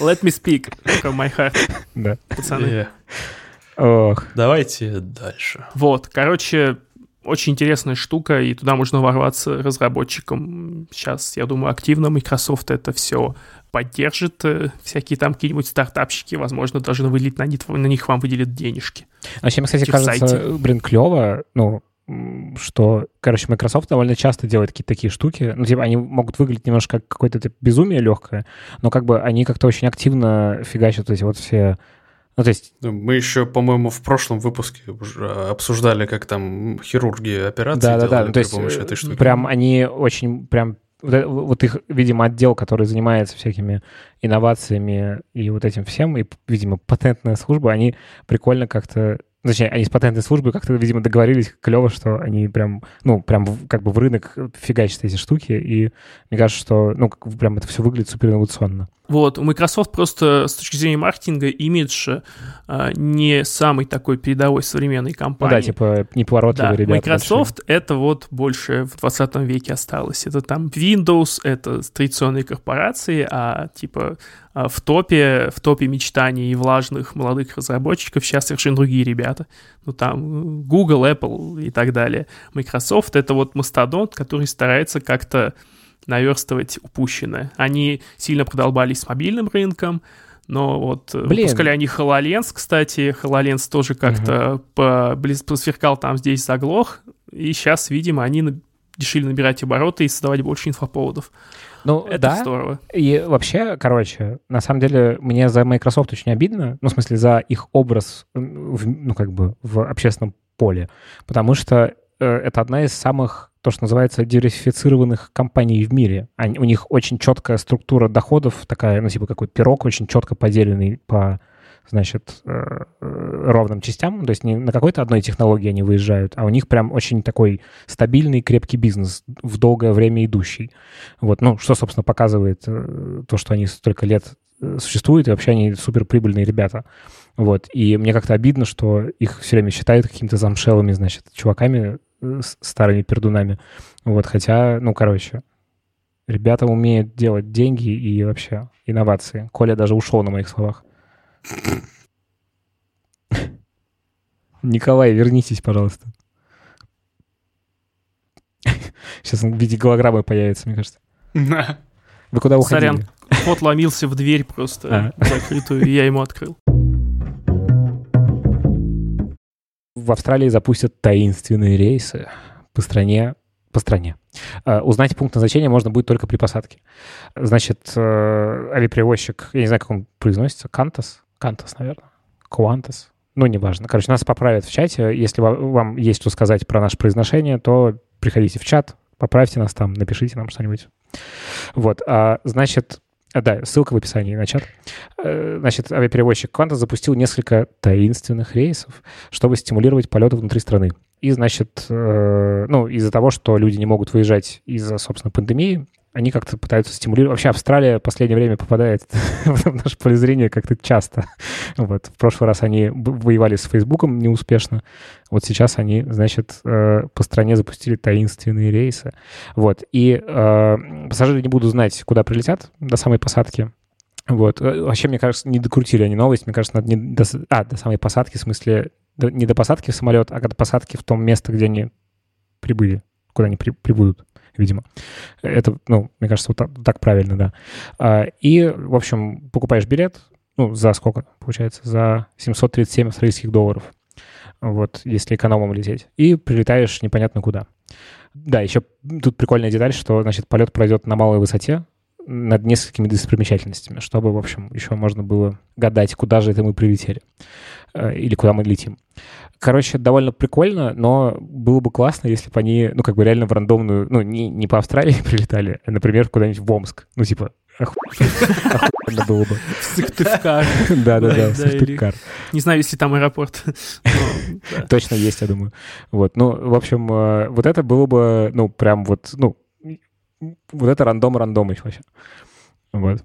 Let me speak from my heart. Да. Пацаны. Yeah. Ох. Давайте дальше. Вот, короче, очень интересная штука, и туда можно ворваться разработчикам. Сейчас, я думаю, активно Microsoft это все поддержит. Э, всякие там какие-нибудь стартапщики, возможно, даже вылить на, них, на них вам выделят денежки. А чем, кстати, кажется, сайте. блин, клево, ну, что, короче, Microsoft довольно часто делает какие-то такие штуки. Ну, типа, они могут выглядеть немножко как какое-то типа, безумие легкое, но как бы они как-то очень активно фигачат эти вот все ну, то есть... Ну, мы еще, по-моему, в прошлом выпуске уже обсуждали, как там хирурги операции да, делали да, да. Ну, то есть, этой штуки. Прям они очень прям вот, вот их, видимо, отдел, который занимается всякими инновациями и вот этим всем, и, видимо, патентная служба, они прикольно как-то Точнее, они с патентной службой как-то, видимо, договорились клево, что они прям, ну, прям как бы в рынок фигачат эти штуки, и мне кажется, что, ну, прям это все выглядит супер инновационно. Вот, у Microsoft просто с точки зрения маркетинга имидж а, не самый такой передовой современной компании. Ну да, типа неповоротливые да, ребята. Microsoft большие. это вот больше в 20 веке осталось. Это там Windows, это традиционные корпорации, а типа в топе, в топе мечтаний и влажных молодых разработчиков сейчас совершенно другие ребята. Ну там Google, Apple и так далее. Microsoft это вот мастодонт, который старается как-то наверстывать упущенное. Они сильно продолбались с мобильным рынком, но вот э, Блин. выпускали они HoloLens, кстати. HoloLens тоже как-то угу. по, посверкал там здесь заглох. И сейчас, видимо, они решили набирать обороты и создавать больше инфоповодов. Ну, это да. здорово. И вообще, короче, на самом деле, мне за Microsoft очень обидно, ну, в смысле, за их образ, в, ну, как бы, в общественном поле, потому что э, это одна из самых то, что называется, диверсифицированных компаний в мире. Они, у них очень четкая структура доходов, такая, ну, типа какой пирог, очень четко поделенный по, значит, э, э, ровным частям. То есть не на какой-то одной технологии они выезжают, а у них прям очень такой стабильный, крепкий бизнес, в долгое время идущий. Вот, ну, что, собственно, показывает э, то, что они столько лет существуют, и вообще они суперприбыльные ребята. Вот. И мне как-то обидно, что их все время считают какими-то замшелыми, значит, чуваками, старыми пердунами. Вот, хотя, ну, короче, ребята умеют делать деньги и вообще инновации. Коля даже ушел на моих словах. Николай, вернитесь, пожалуйста. Сейчас он в виде голограммы появится, мне кажется. Вы куда уходили? Сорян, кот ломился в дверь просто а. закрытую, и я ему открыл. в Австралии запустят таинственные рейсы по стране по стране. Uh, узнать пункт назначения можно будет только при посадке. Значит, uh, авиаперевозчик, я не знаю, как он произносится, Кантас? Кантас, наверное. Куантас. Ну, неважно. Короче, нас поправят в чате. Если вам есть что сказать про наше произношение, то приходите в чат, поправьте нас там, напишите нам что-нибудь. Вот, а, значит, да, ссылка в описании на чат. Э, значит, авиаперевозчик Кванта запустил несколько таинственных рейсов, чтобы стимулировать полеты внутри страны. И, значит, э, ну, из-за того, что люди не могут выезжать из-за, собственно, пандемии, они как-то пытаются стимулировать. Вообще Австралия в последнее время попадает [LAUGHS] в наше поле зрения как-то часто. Вот. В прошлый раз они воевали с Фейсбуком неуспешно. Вот сейчас они, значит, э, по стране запустили таинственные рейсы. Вот. И э, пассажиры не будут знать, куда прилетят до самой посадки. Вот. Э, вообще, мне кажется, не докрутили они новость. Мне кажется, надо не до... А, до самой посадки, в смысле, не до посадки в самолет, а до посадки в том место, где они прибыли, куда они при... прибудут видимо. Это, ну, мне кажется, вот так, так правильно, да. А, и, в общем, покупаешь билет, ну, за сколько, получается? За 737 австралийских долларов. Вот, если экономом лететь. И прилетаешь непонятно куда. Да, еще тут прикольная деталь, что, значит, полет пройдет на малой высоте, над несколькими достопримечательностями, чтобы, в общем, еще можно было гадать, куда же это мы прилетели или куда мы летим. Короче, довольно прикольно, но было бы классно, если бы они, ну, как бы реально в рандомную, ну, не, не по Австралии [LAUGHS] прилетали, а, например, куда-нибудь в Омск. Ну, типа, [LAUGHS] охуенно было бы. В Сыктывкар. [LAUGHS] Да-да-да, в Сыктывкар. Не знаю, если там аэропорт. Точно есть, я думаю. Вот, ну, в общем, э, вот это было бы, ну, прям вот, ну, вот это рандом рандомыч вообще. Вот.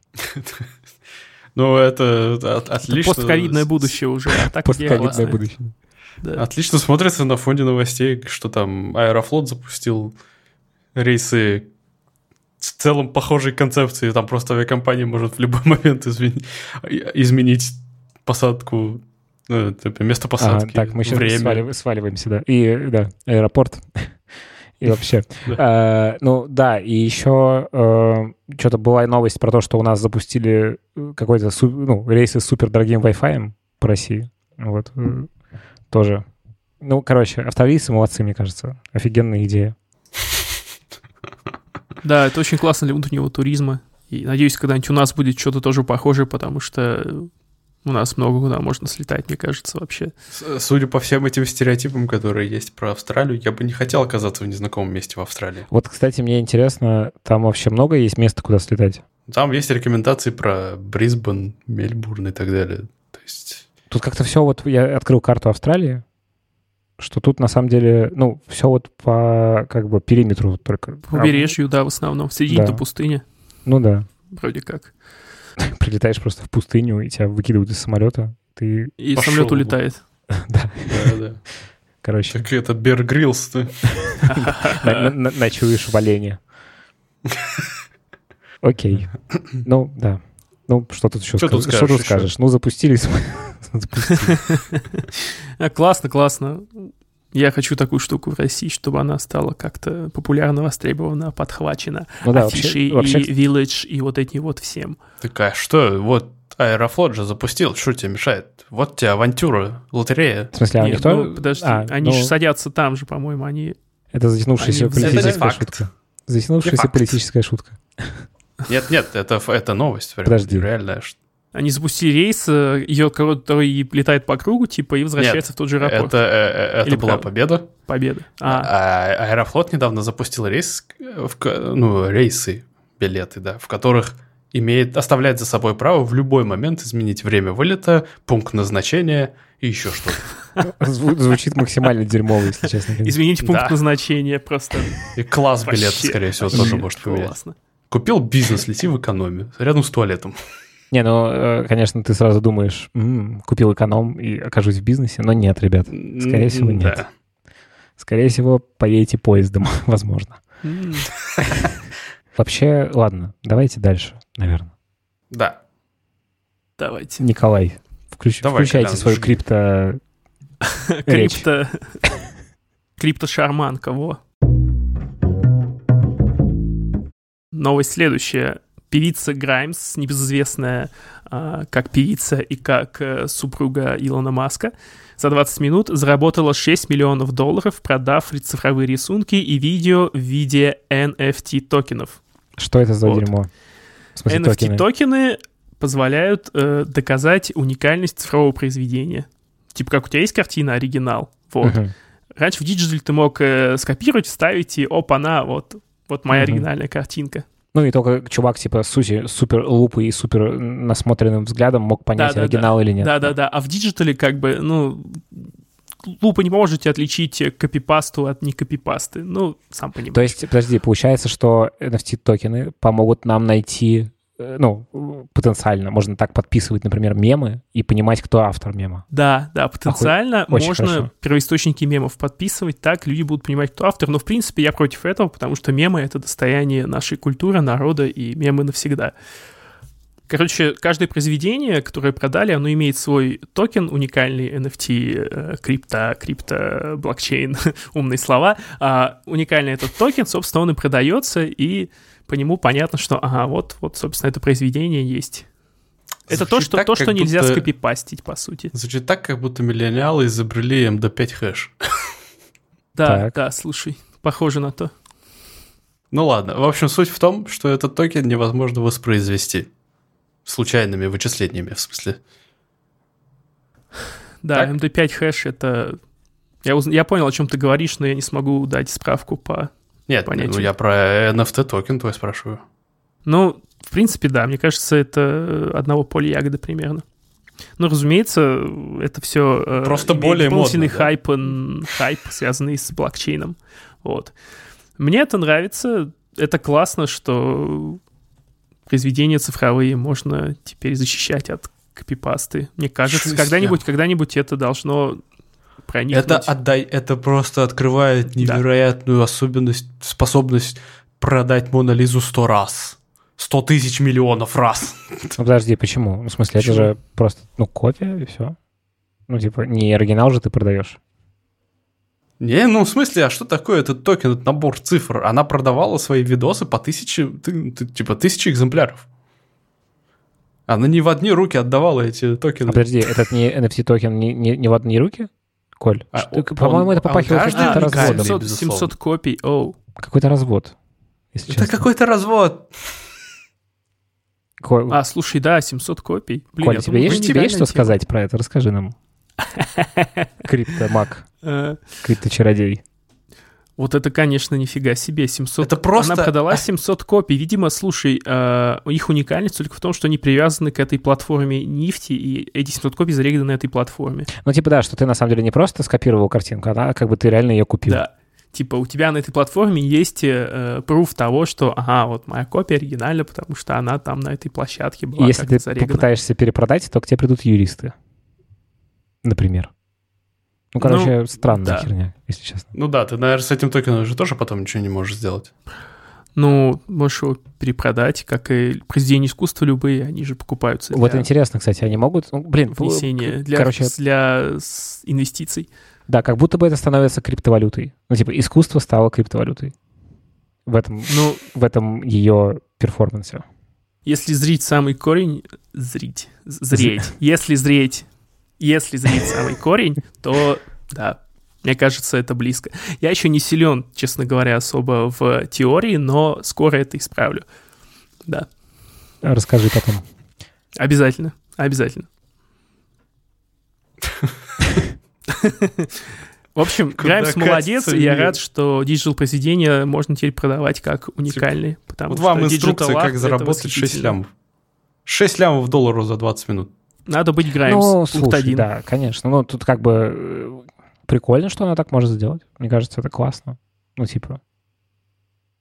Ну, это отлично. Постковидное будущее уже. А Постковидное будущее. Да. Отлично смотрится на фоне новостей, что там Аэрофлот запустил рейсы в целом похожей концепции. Там просто авиакомпания может в любой [LAUGHS] момент изменить, изменить посадку, ну, типа место посадки. А, так, мы сейчас время. Свалив, сваливаемся, да. И, да, аэропорт. И вообще. А, ну, да, и еще э, что-то была новость про то, что у нас запустили э, какой-то ну, рейсы с супер дорогим Wi-Fi по России. Вот тоже. Ну, короче, австралийцы молодцы, мне кажется. Офигенная идея. Да, это очень классно для внутреннего туризма. И надеюсь, когда-нибудь у нас будет что-то тоже похожее, потому что у нас много куда можно слетать, мне кажется, вообще. Судя по всем этим стереотипам, которые есть про Австралию, я бы не хотел оказаться в незнакомом месте в Австралии. Вот, кстати, мне интересно, там вообще много есть места, куда слетать? Там есть рекомендации про Брисбен, Мельбурн и так далее. То есть Тут как-то все вот, я открыл карту Австралии, что тут на самом деле, ну, все вот по как бы периметру только. По побережью, да, в основном. В середине да. пустыни. Ну да. Вроде как. [LAUGHS] Прилетаешь просто в пустыню, и тебя выкидывают из самолета. Ты... И Пошел. самолет улетает. [LAUGHS] да. Да, да. [LAUGHS] Короче. Так это Бер Гриллс, ты. Ночуешь в олене. Окей. Ну, да. Ну, что тут еще что скажешь? Тут скажешь, что тут скажешь? Ну, запустились. Классно, классно. Я хочу такую штуку в России, чтобы она стала как-то популярно востребована, подхвачена. Ну да, Афиши вообще, и Village, и вот эти вот всем. Такая, что, вот Аэрофлот же запустил, что тебе мешает? Вот тебе авантюра, лотерея. В смысле, а Нет, никто... ну, подожди, а, они ну... же садятся там же, по-моему, они... Это затянувшаяся они... политическая это шутка. Затянувшаяся политическая шутка. Нет, нет, это, это новость. Подожди. Реальная. Они запустили рейс, э, ее который летает по кругу, типа, и возвращается Нет, в тот же аэропорт. Это, э, это Или была правда? победа. Победа. А. а. Аэрофлот недавно запустил рейс, в, ну, рейсы, билеты, да, в которых имеет, оставляет за собой право в любой момент изменить время вылета, пункт назначения и еще что-то. Звучит максимально дерьмово, если честно. Изменить пункт назначения просто. И класс билета, скорее всего, тоже может поменять. Купил бизнес, лети в экономию, рядом с туалетом. Не, ну, э, конечно, ты сразу думаешь, м-м, купил эконом и окажусь в бизнесе, но нет, ребят, скорее всего, нет. Да. Скорее всего, поедете поездом, [LAUGHS] возможно. Вообще, ладно, давайте дальше, наверное. Да. Давайте. Николай, включ, Давай, включайте Колян, свою крипто... [LAUGHS] Крипто... Крипто-шарман, кого? Новость следующая. Певица Граймс, небезызвестная а, как певица и как а, супруга Илона Маска, за 20 минут заработала 6 миллионов долларов, продав цифровые рисунки и видео в виде NFT токенов. Что это за вот. дерьмо? Смысле, NFT токены? токены позволяют э, доказать уникальность цифрового произведения. Типа, как у тебя есть картина оригинал, вот. Мгм. Раньше в digital е ты мог э, скопировать, вставить, и оп, она, вот, вот моя Мгм. оригинальная картинка. Ну и только чувак типа с суси- супер лупой и супер насмотренным взглядом мог понять, Да-да-да. оригинал или нет. Да-да-да, а в digital е как бы, ну, лупа не можете отличить копипасту от не копипасты. Ну, сам понимаешь. То есть, подожди, получается, что NFT-токены помогут нам найти, ну, потенциально, можно так подписывать, например, мемы и понимать, кто автор мема. Да, да, потенциально очень можно хорошо. первоисточники мемов подписывать, так люди будут понимать, кто автор. Но, в принципе, я против этого, потому что мемы — это достояние нашей культуры, народа, и мемы навсегда. Короче, каждое произведение, которое продали, оно имеет свой токен, уникальный NFT, э, крипто, крипто, блокчейн, [LAUGHS] умные слова. А уникальный этот токен, собственно, он и продается, и по нему понятно, что, ага, вот, вот, собственно, это произведение есть. Это то, что, так, то, что нельзя будто- скопипастить, по сути. Звучит так, как будто миллениалы изобрели MD5 хэш. Да, Так. да, слушай, похоже на то. Ну ладно, в общем, суть в том, что этот токен невозможно воспроизвести. Случайными вычислениями, в смысле. Да, Так? MD5 хэш это... Я, уз- я понял, о чем ты говоришь, но я не смогу дать справку по... Нет, Понятие. ну я про NFT токен твой спрашиваю. Ну, в принципе, да, мне кажется, это одного поля ягоды примерно. Ну, разумеется, это все Просто более дополнительный модно, да? хайп, хайп, связанный с блокчейном. Вот. Мне это нравится. Это классно, что произведения цифровые можно теперь защищать от копипасты. Мне кажется, когда-нибудь, когда-нибудь это должно проникнуть. Это отдай, это просто открывает невероятную особенность, способность продать Мона Лизу сто раз. Сто тысяч миллионов раз. [LAUGHS] Ну, подожди, почему? Ну, в смысле, Почему? это же просто, ну, копия и все. Ну, типа, не оригинал же ты продаешь. Не, ну в смысле, а что такое этот токен, этот набор цифр? Она продавала свои видосы по тысяче, ты- ты- типа тысячи экземпляров. Она не в одни руки отдавала эти А токены. подожди, этот не NFT-токен не, не, не в одни руки? Коль, А что- он- по-моему, это он попахивает каждый каким-то А, разводом. 700, безусловно. 700 копий, оу. Какой-то развод, если Это какой-то развод. Коль, А, слушай, да, 700 копий. Блин, Коль, тебе есть, тебе есть что тема. сказать про это? Расскажи нам. [LAUGHS] Криптомаг, Э, крипточародей. Вот это, конечно, нифига себе. 700... Это просто- Она продала 700 копий. Видимо, слушай, э, их уникальность только в том, что они привязаны к этой платформе Нифти, и эти 700 копий зареганы на этой платформе. Ну, типа, да, что ты на самом деле не просто скопировал картинку, а как бы ты реально ее купил. Да. Типа у тебя на этой платформе есть э, пруф того, что, ага, вот моя копия оригинальна, потому что она там на этой площадке И была если ты зарегана. попытаешься перепродать, то к тебе придут юристы. Например. Ну, короче, странная да. херня, если честно. Ну да, ты, наверное, с этим токеном же тоже потом ничего не можешь сделать. Ну, можешь его перепродать, как и произведения искусства любые, они же покупаются для Вот интересно, кстати, они могут... ну, блин, внесения, к- для, короче, для инвестиций. да, как будто бы это становится криптовалютой. Ну, типа, искусство стало криптовалютой. В этом, Ну, в этом ее перформансе. Если зрить самый корень, зрить, зреть. Если зреть, если зрить самый корень, то да, мне кажется, это близко. Я еще не силен, честно говоря, особо в теории, но скоро это исправлю. Да, Расскажи потом. обязательно, обязательно. В общем, Граймс молодец, и я рад, что digital произведения можно теперь продавать как уникальные. Потому Вот вам инструкция, как заработать 6 восхитительно. лямов. 6 лямов долларов за 20 минут. Надо быть Граймс. ну, слушай, один. да, конечно. Ну, тут как бы э, прикольно, что она так может сделать. Мне кажется, это классно. Ну, типа...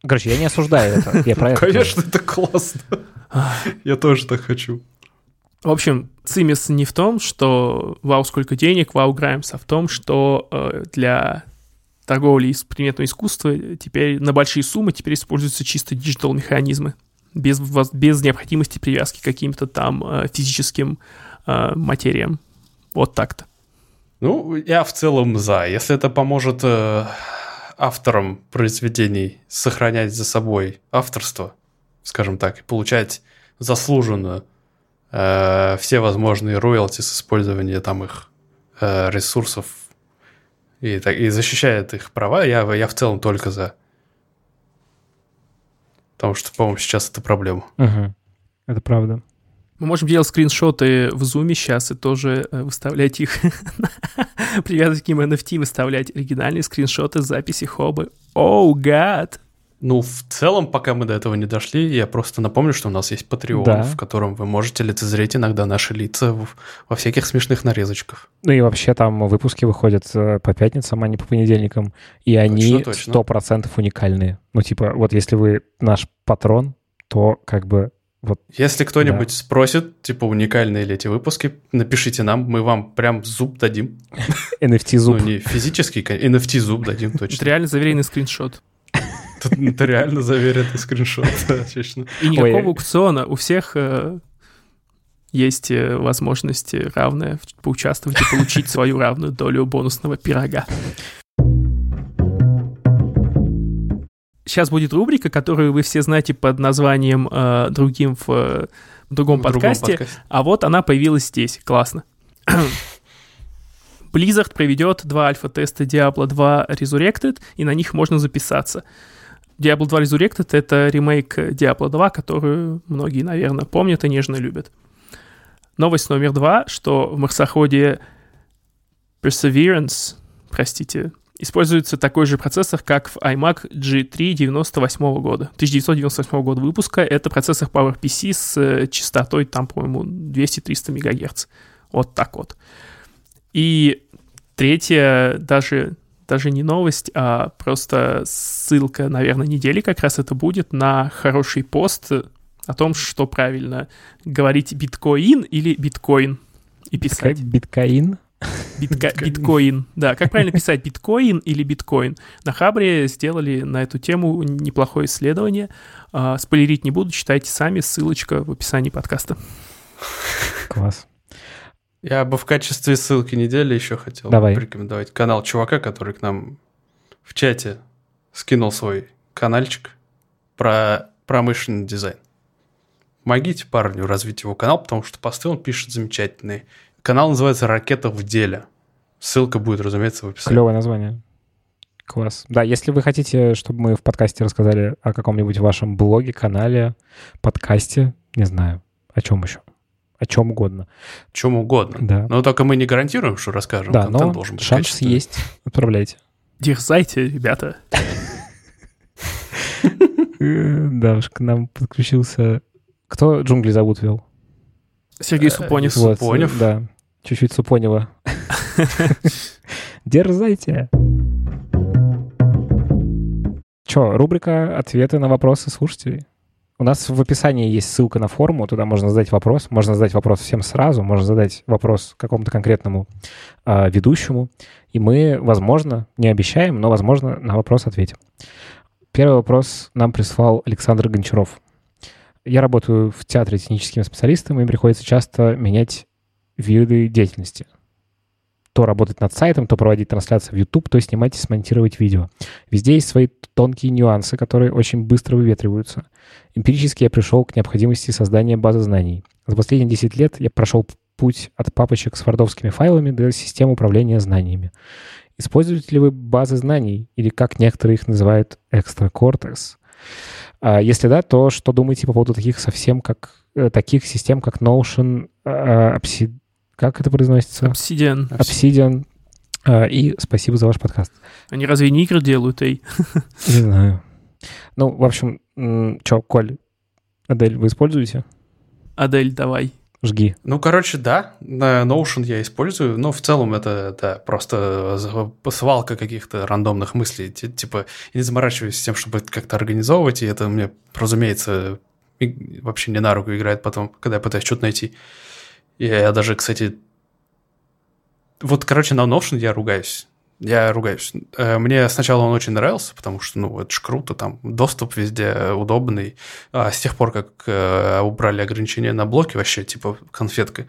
Короче, я не осуждаю это. Я про это. Конечно, это классно. Я тоже так хочу. В общем, цимис не в том, что вау, сколько денег, вау, Граймс, а в том, что э, для торговли из предметного искусства теперь на большие суммы теперь используются чисто digital механизмы. Без, без необходимости привязки к каким-то там э, физическим э, материям. Вот так-то. Ну, я в целом за. Если это поможет э, авторам произведений сохранять за собой авторство, скажем так, и получать заслуженно э, все возможные роялти с использования там их э, ресурсов и, так, и защищает их права, я, я в целом только за. Потому что, по-моему, сейчас это проблема. Мгм. Это правда. Мы можем делать скриншоты в зуме сейчас и тоже э, выставлять их, [LAUGHS] привязывать к ним NFT, выставлять оригинальные скриншоты записи хобы. Оу, oh, гад! Ну, в целом, пока мы до этого не дошли, я просто напомню, что у нас есть Patreon, Да. в котором вы можете лицезреть иногда наши лица в- во всяких смешных нарезочках. Ну и вообще там выпуски выходят э, по пятницам, а не по понедельникам. И они точно. 100% уникальные. Ну типа, вот если вы наш патрон, то как бы вот Если кто-нибудь спросит, типа, уникальные ли эти выпуски, напишите нам, мы вам прям зуб дадим. NFT зуб. Ну, не физический, кон- NFT зуб дадим [LAUGHS] Это точно. реально заверенный скриншот. Это это реально заверенный скриншот, да, точно. И никакого аукциона. У всех э, есть э, возможность равная поучаствовать и получить свою равную долю бонусного пирога. Сейчас будет рубрика, которую вы все знаете под названием э, другим в, э, в другом В другом подкасте. А вот она появилась здесь. Классно. [COUGHS] Blizzard проведет два альфа-теста Diablo 2 Resurrected, и на них можно записаться. Diablo 2 Resurrected — это ремейк Diablo 2, которую многие, наверное, помнят и нежно любят. Новость номер два, что в марсоходе Perseverance, простите, используется такой же процессор, как в iMac G3 98 года, 1998 года выпуска. Это процессор PowerPC с э, частотой, там, по-моему, 200-300 МГц. Вот так вот. И третья, даже, даже не новость, а просто ссылка, наверное, недели как раз это будет на хороший пост о том, что правильно говорить биткоин или биткоин и писать. Биткоин. Битка- биткоин. Да, как правильно писать, биткоин или биткоин? На Хабре сделали на эту тему неплохое исследование. А, спойлерить не буду, читайте сами, ссылочка в описании подкаста. Класс. Я бы в качестве ссылки недели еще хотел Давай. порекомендовать канал чувака, который к нам в чате скинул свой каналчик про промышленный дизайн. Помогите парню развить его канал, потому что посты он пишет замечательные. Канал называется «Ракета в деле». Ссылка будет, разумеется, в описании. Клевое название. Класс. Да, если вы хотите, чтобы мы в подкасте рассказали о каком-нибудь вашем блоге, канале, подкасте, не знаю, о чем еще, о чем угодно. Чем угодно. Да, Но только мы не гарантируем, что расскажем. да Контент но должен быть шанс есть. Отправляйте. Дерзайте, ребята. Э, [LAUGHS] Да уж, к нам подключился... Кто джунгли зовут вел? Сергей Супонев. Су- Супонев? Да, чуть-чуть Супонева. [LAUGHS] Дерзайте. Че, рубрика «Ответы на вопросы слушателей». У нас в описании есть ссылка на форму, туда можно задать вопрос. Можно задать вопрос всем сразу, можно задать вопрос какому-то конкретному а, ведущему. И мы, возможно, не обещаем, но, возможно, на вопрос ответим. Первый вопрос нам прислал Александр Гончаров. Я работаю в театре техническим специалистом, и мне приходится часто менять виды деятельности. То работать над сайтом, то проводить трансляции в YouTube, то снимать и смонтировать видео. Везде есть свои тонкие нюансы, которые очень быстро выветриваются. Эмпирически я пришел к необходимости создания базы знаний. За последние 10 лет я прошел путь от папочек с фордовскими файлами до систем управления знаниями. Используете ли вы базы знаний, или как некоторые их называют, экстракортекс? А если да, то что думаете по поводу таких совсем как э, таких систем, как Notion, э, Obsid- как это произносится? Obsidian. Obsidian. А, И спасибо за ваш подкаст. Они разве не игры делают, эй? [LAUGHS] Не знаю. Ну, в общем, что, Коль, Адель, вы используете? Адель, давай. Жги. Ну, короче, да, на Notion я использую, но в целом это, да, просто свалка каких-то рандомных мыслей. Ти- Типа, я не заморачиваюсь тем, чтобы это как-то организовывать, и это мне, разумеется, вообще не на руку играет потом, когда я пытаюсь что-то найти. Я, я даже, кстати... Вот, короче, на Notion я ругаюсь. Я ругаюсь. Э, Мне сначала он очень нравился, потому что, ну, это ж круто, там доступ везде удобный. А с тех пор, как э, убрали ограничения на блоки, вообще, типа, конфетка.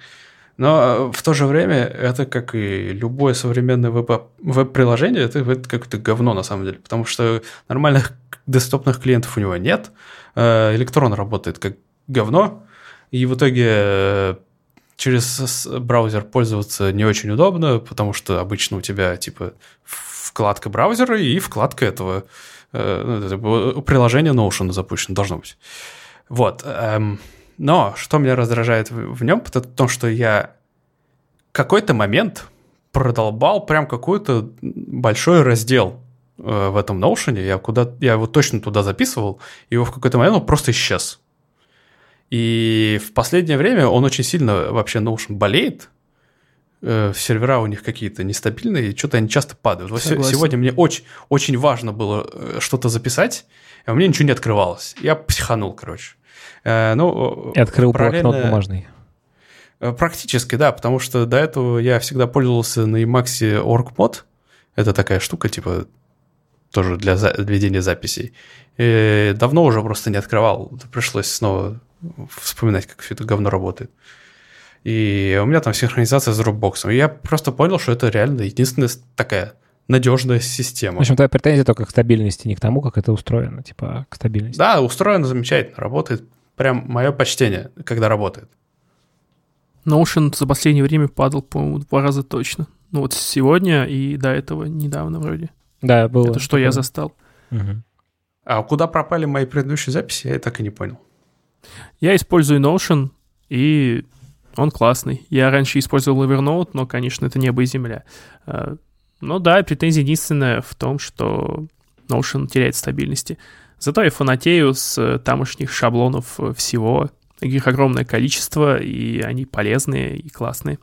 Но э, в то же время это, как и любое современное веб- веб-приложение, это, это какое-то говно на самом деле, потому что нормальных десктопных клиентов у него нет, электрон работает как говно, и в итоге через браузер пользоваться не очень удобно, потому что обычно у тебя типа вкладка браузера и вкладка этого э, ну, э, приложения Notion запущено, должно быть. Вот. эм, Но что меня раздражает в нем, это то, что я какой-то момент продолбал прям какой-то большой раздел э, в этом Notion. Я, куда, я его точно туда записывал, и его в какой-то момент он просто исчез. И в последнее время он очень сильно вообще Notion болеет, э, сервера у них какие-то нестабильные, что-то они часто падают. Вот сегодня мне очень, очень важно было э, что-то записать, а у меня ничего не открывалось. Я психанул, короче. Э, ну, И открыл параллельно- блокнот бумажный. Э, Практически, да, потому что до этого я всегда пользовался на Emacs OrgMod. Это такая штука, типа, тоже для за- ведения записей. И давно уже просто не открывал. Пришлось снова вспоминать, как все это говно работает. И у меня там синхронизация с Dropbox. И я просто понял, что это реально единственная такая надежная В система. общем, твоя претензия только к стабильности, не к тому, как это устроено, типа, а к стабильности. Да, устроено замечательно, работает. Прям мое почтение, когда работает. Notion за последнее время падал, по-моему, два раза точно. Ну вот сегодня и до этого недавно вроде. Да, было. Это что я такое. застал. Мгм. А куда пропали мои предыдущие записи, я так и не понял. Я использую Notion, и он классный. Я раньше использовал Evernote, но, конечно, это небо и земля. А, Ну да, претензия единственная в том, что Notion теряет стабильности. Зато я фанатею с э, тамошних шаблонов э, всего. Их огромное количество, и они полезные и классные.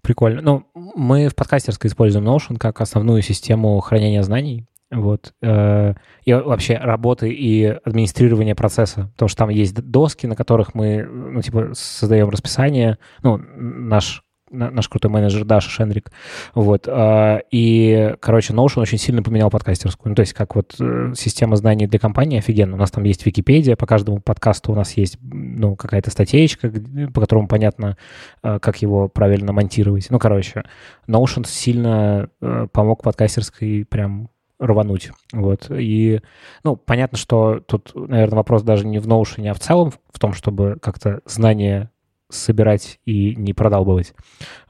Прикольно. Ну, мы в подкастерской используем Notion как основную систему хранения знаний. Вот. э, И вообще работы и администрирования процесса. Потому что там есть доски, на которых мы, ну, типа, создаем расписание. Ну, наш на- наш крутой менеджер Даша Шенрик. Вот. а, И, короче, Notion очень сильно поменял подкастерскую. Ну, то есть как вот э, система знаний для компании офигенно. У нас там есть Википедия, по каждому подкасту у нас есть, ну, какая-то статейка, по которому понятно, э, как его правильно монтировать. Ну, короче, Notion сильно э, помог подкастерской прям рвануть. Вот. И, ну, понятно, что тут, наверное, вопрос даже не в Notion, а в целом в том, чтобы как-то знания собирать и не продалбывать.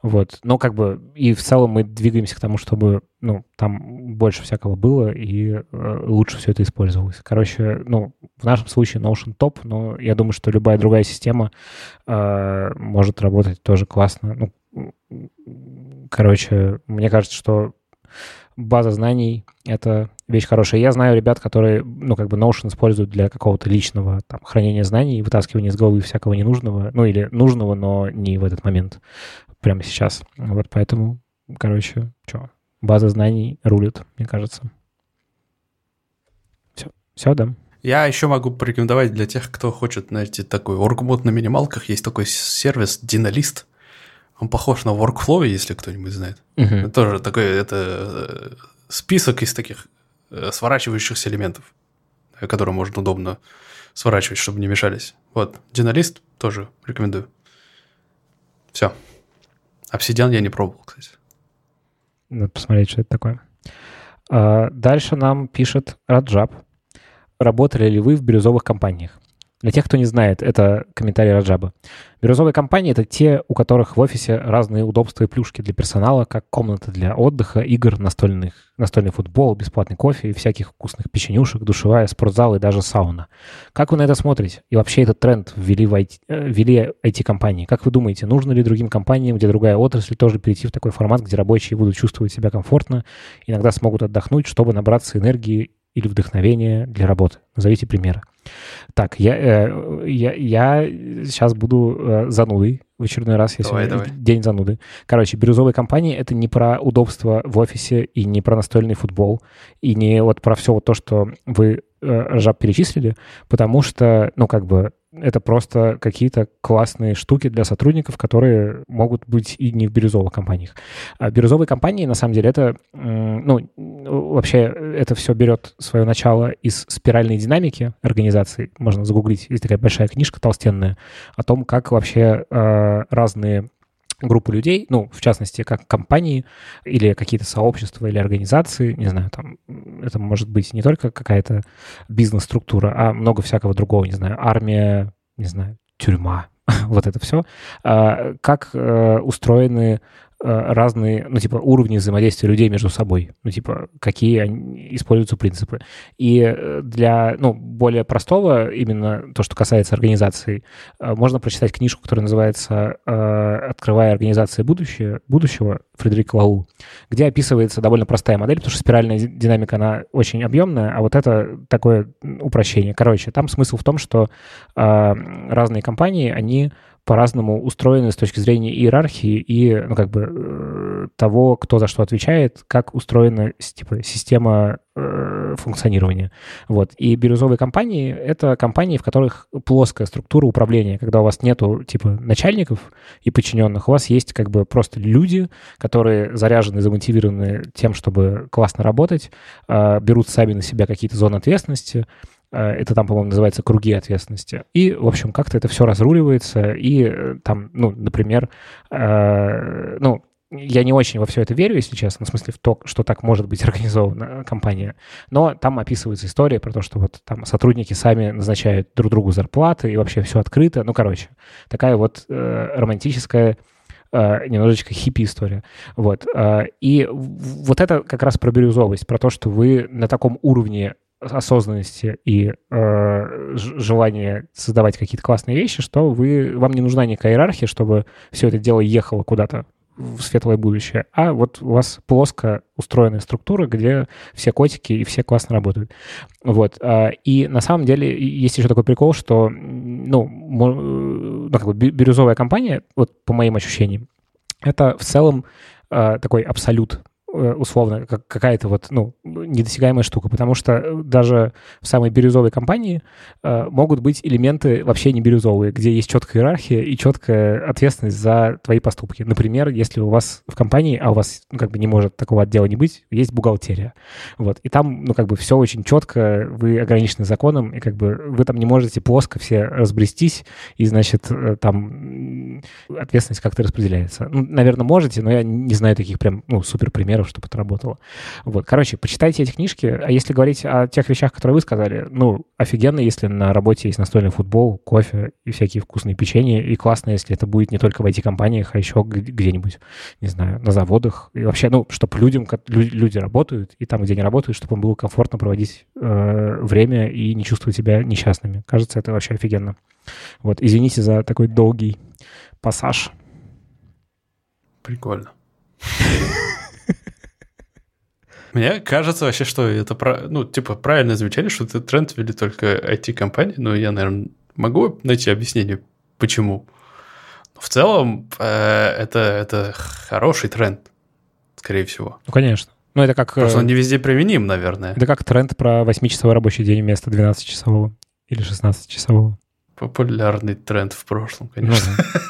Вот. Но как бы и в целом мы двигаемся к тому, чтобы, ну, там больше всякого было и э, лучше все это использовалось. Короче, ну, в нашем случае Notion топ, но я думаю, что любая другая система э, может работать тоже классно. Ну, короче, мне кажется, что база знаний — это вещь хорошая. Я знаю ребят, которые, ну, как бы Notion используют для какого-то личного там хранения знаний, вытаскивания из головы всякого ненужного, ну, или нужного, но не в этот момент, прямо сейчас. Вот поэтому, короче, что, база знаний рулит, мне кажется. Все, все, да. Я еще могу порекомендовать для тех, кто хочет найти такой оргмод на минималках, есть такой сервис Dynalist. Он похож на Workflow, если кто-нибудь знает. Это тоже такой это э, список из таких э, сворачивающихся элементов, э, которые можно удобно сворачивать, чтобы не мешались. Вот, Dynalist тоже рекомендую. Все. Обсидиан я не пробовал, кстати. Надо посмотреть, что это такое. А, Дальше нам пишет Раджаб. Работали ли вы в бирюзовых компаниях? Для тех, кто не знает, это комментарий Раджаба. Бирюзовые компании — это те, у которых в офисе разные удобства и плюшки для персонала, как комната для отдыха, игр, настольных, настольный футбол, бесплатный кофе и всяких вкусных печенюшек, душевая, спортзал и даже сауна. Как вы на это смотрите? И вообще этот тренд ввели, в IT, э, ввели IT-компании. Как вы думаете, нужно ли другим компаниям, где другая отрасль, тоже перейти в такой формат, где рабочие будут чувствовать себя комфортно, иногда смогут отдохнуть, чтобы набраться энергии или вдохновения для работы? Назовите примеры. Так, я, э, я, я сейчас буду э, занудой в очередной раз. Я Давай, сегодня давай. день зануды. Короче, бирюзовые компании — это не про удобство в офисе и не про настольный футбол, и не вот про все вот то, что вы, э, Жаб, перечислили, потому что, ну, как бы, это просто какие-то классные штуки для сотрудников, которые могут быть и не в бирюзовых компаниях. А бирюзовые компании, на самом деле, это, ну, вообще это все берет свое начало из спиральной динамики организации. Можно загуглить, есть такая большая книжка толстенная о том, как вообще э, разные группы людей, ну, в частности, как компании или какие-то сообщества или организации, не знаю, там, это может быть не только какая-то бизнес-структура, а много всякого другого, не знаю, армия, не знаю, тюрьма, [LAUGHS] вот это все, как э, устроены разные, ну, типа, уровни взаимодействия людей между собой. Ну, типа, какие они, используются принципы. И э, для, ну, более простого, именно то, что касается организации, э, можно прочитать книжку, которая называется «Открывая организации будущее, будущего» Фредерика Лау, где описывается довольно простая модель, потому что спиральная динамика, она очень объемная, а вот это такое упрощение. Короче, там смысл в том, что разные компании, они по-разному устроены с точки зрения иерархии и, ну, как бы, э, того, кто за что отвечает, как устроена, типа, система э, функционирования. Вот. И бирюзовые компании — это компании, в которых плоская структура управления, когда у вас нету, типа, начальников и подчиненных, у вас есть, как бы, просто люди, которые заряжены, замотивированы тем, чтобы классно работать, э, берут сами на себя какие-то зоны ответственности, это там, по-моему, называется круги ответственности. И, в общем, как-то это все разруливается. И э, там, ну, например, э, ну, я не очень во все это верю, если честно, в смысле в то, что так может быть [LAUGHS] организована компания. Но там описывается история про то, что вот там сотрудники сами назначают друг другу зарплаты, и вообще все открыто. Ну, короче, такая вот э, романтическая немножечко хиппи история. Вот. И вот это как раз про бирюзовость, про то, что вы на таком уровне осознанности и э, желания создавать какие-то классные вещи, что вы, вам не нужна никакая иерархия, чтобы все это дело ехало куда-то в светлое будущее, а вот у вас плоско устроенная структура, где все котики и все классно работают. Вот. А, и на самом деле есть еще такой прикол, что ну, ну как бы бирюзовая компания, вот по моим ощущениям, это в целом э, такой абсолют Э, условно как какая-то вот, ну, недосягаемая штука, потому что даже в самой бирюзовой компании э, могут быть элементы вообще не бирюзовые, где есть четкая иерархия и четкая ответственность за твои поступки. Например, если у вас в компании, а у вас, ну, как бы не может такого отдела не быть, есть бухгалтерия. Вот. И там, ну, как бы все очень четко, вы ограничены законом, и как бы вы там не можете плоско все разбрестись, и, значит, э, там ответственность как-то распределяется. Ну, наверное, можете, но я не знаю таких прям, ну, супер примеров примеров, чтобы это работало. Вот, короче, почитайте эти книжки. А если говорить о тех вещах, которые вы сказали, ну, офигенно, если на работе есть настольный футбол, кофе и всякие вкусные печенья, и классно, если это будет не только в IT-компаниях, а еще где-нибудь, не знаю, на заводах. И вообще, ну, чтобы людям, люди работают, и там, где они работают, чтобы им было комфортно проводить э, время и не чувствовать себя несчастными. Кажется, это вообще офигенно. Вот, извините за такой долгий пассаж. Прикольно. Мне кажется вообще, что это, ну, типа, правильное замечание, что этот тренд ввели только IT-компании, но я, наверное, могу найти объяснение, почему. Но в целом э, это, это хороший тренд, скорее всего. Ну, конечно. Ну, это как... Просто он э, не везде применим, наверное. Это как тренд про 8-часовой рабочий день вместо 12-часового или 16-часового. Популярный тренд в прошлом, конечно. Ну, [LAUGHS]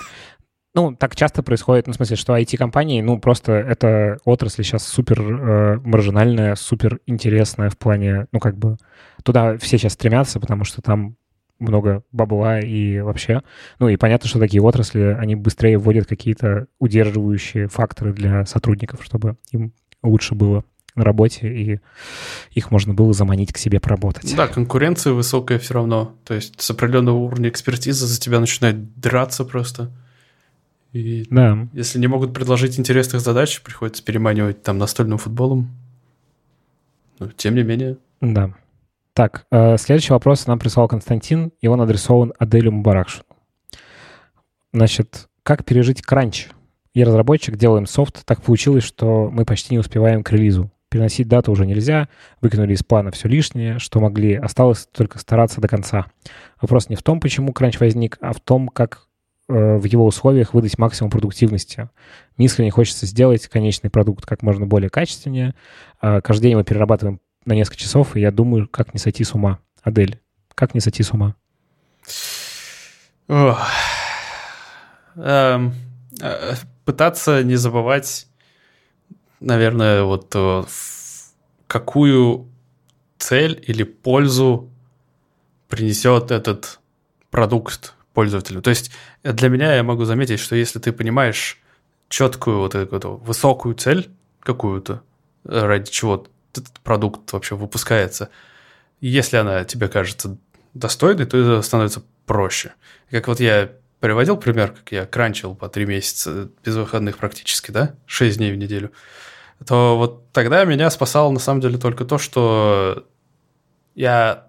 ну, так часто происходит, ну, в смысле, что IT-компании, ну, просто эта отрасль сейчас супер э, маржинальная, супер интересная в плане, ну, как бы, туда все сейчас стремятся, потому что там много бабла и вообще. Ну, и понятно, что такие отрасли, они быстрее вводят какие-то удерживающие факторы для сотрудников, чтобы им лучше было на работе, и их можно было заманить к себе поработать. Да, конкуренция высокая все равно. То есть с определенного уровня экспертизы за тебя начинают драться просто. И да. если не могут предложить интересных задач, приходится переманивать там настольным футболом. Но тем не менее. Да. Так, э, следующий вопрос нам прислал Константин, и он адресован Аделю Мубаракшу. Значит, как пережить кранч? Я разработчик, делаем софт, так получилось, что мы почти не успеваем к релизу. Переносить дату уже нельзя, выкинули из плана все лишнее, что могли, осталось только стараться до конца. Вопрос не в том, почему кранч возник, а в том, как в его условиях выдать максимум продуктивности. Мне искренне хочется сделать конечный продукт как можно более качественнее. А, каждый день мы перерабатываем на несколько часов, и я думаю, как не сойти с ума. Адель, как не сойти с ума? Эм, э, пытаться не забывать, наверное, вот э, какую цель или пользу принесет этот продукт пользователю. То есть э, для меня я могу заметить, что если ты понимаешь четкую вот эту, высокую цель какую-то, э, ради чего этот продукт вообще выпускается, если она тебе кажется достойной, то это становится проще. Как вот я приводил пример, как я кранчил по три месяца без выходных практически, да, шесть дней в неделю, то вот тогда меня спасало на самом деле только то, что я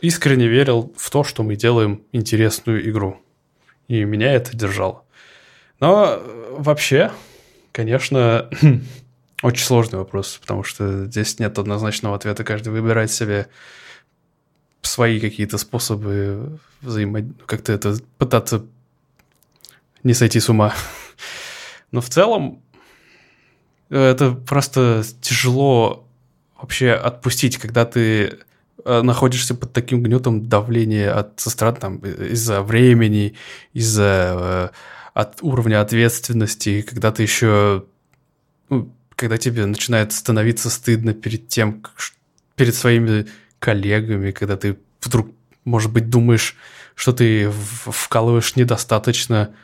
искренне верил в то, что мы делаем интересную игру. И меня это держало. Но вообще, конечно, [LAUGHS] очень сложный вопрос, потому что здесь нет однозначного ответа. Каждый выбирает себе свои какие-то способы взаимо... как-то это пытаться не сойти с ума. [LAUGHS] Но в целом это просто тяжело вообще отпустить, когда ты э, находишься под таким гнетом давления от со стороны там из-за времени, из-за э, от уровня ответственности, когда ты еще ну, когда тебе начинает становиться стыдно перед тем, перед своими коллегами, когда ты вдруг, может быть, думаешь, что ты вкалываешь недостаточно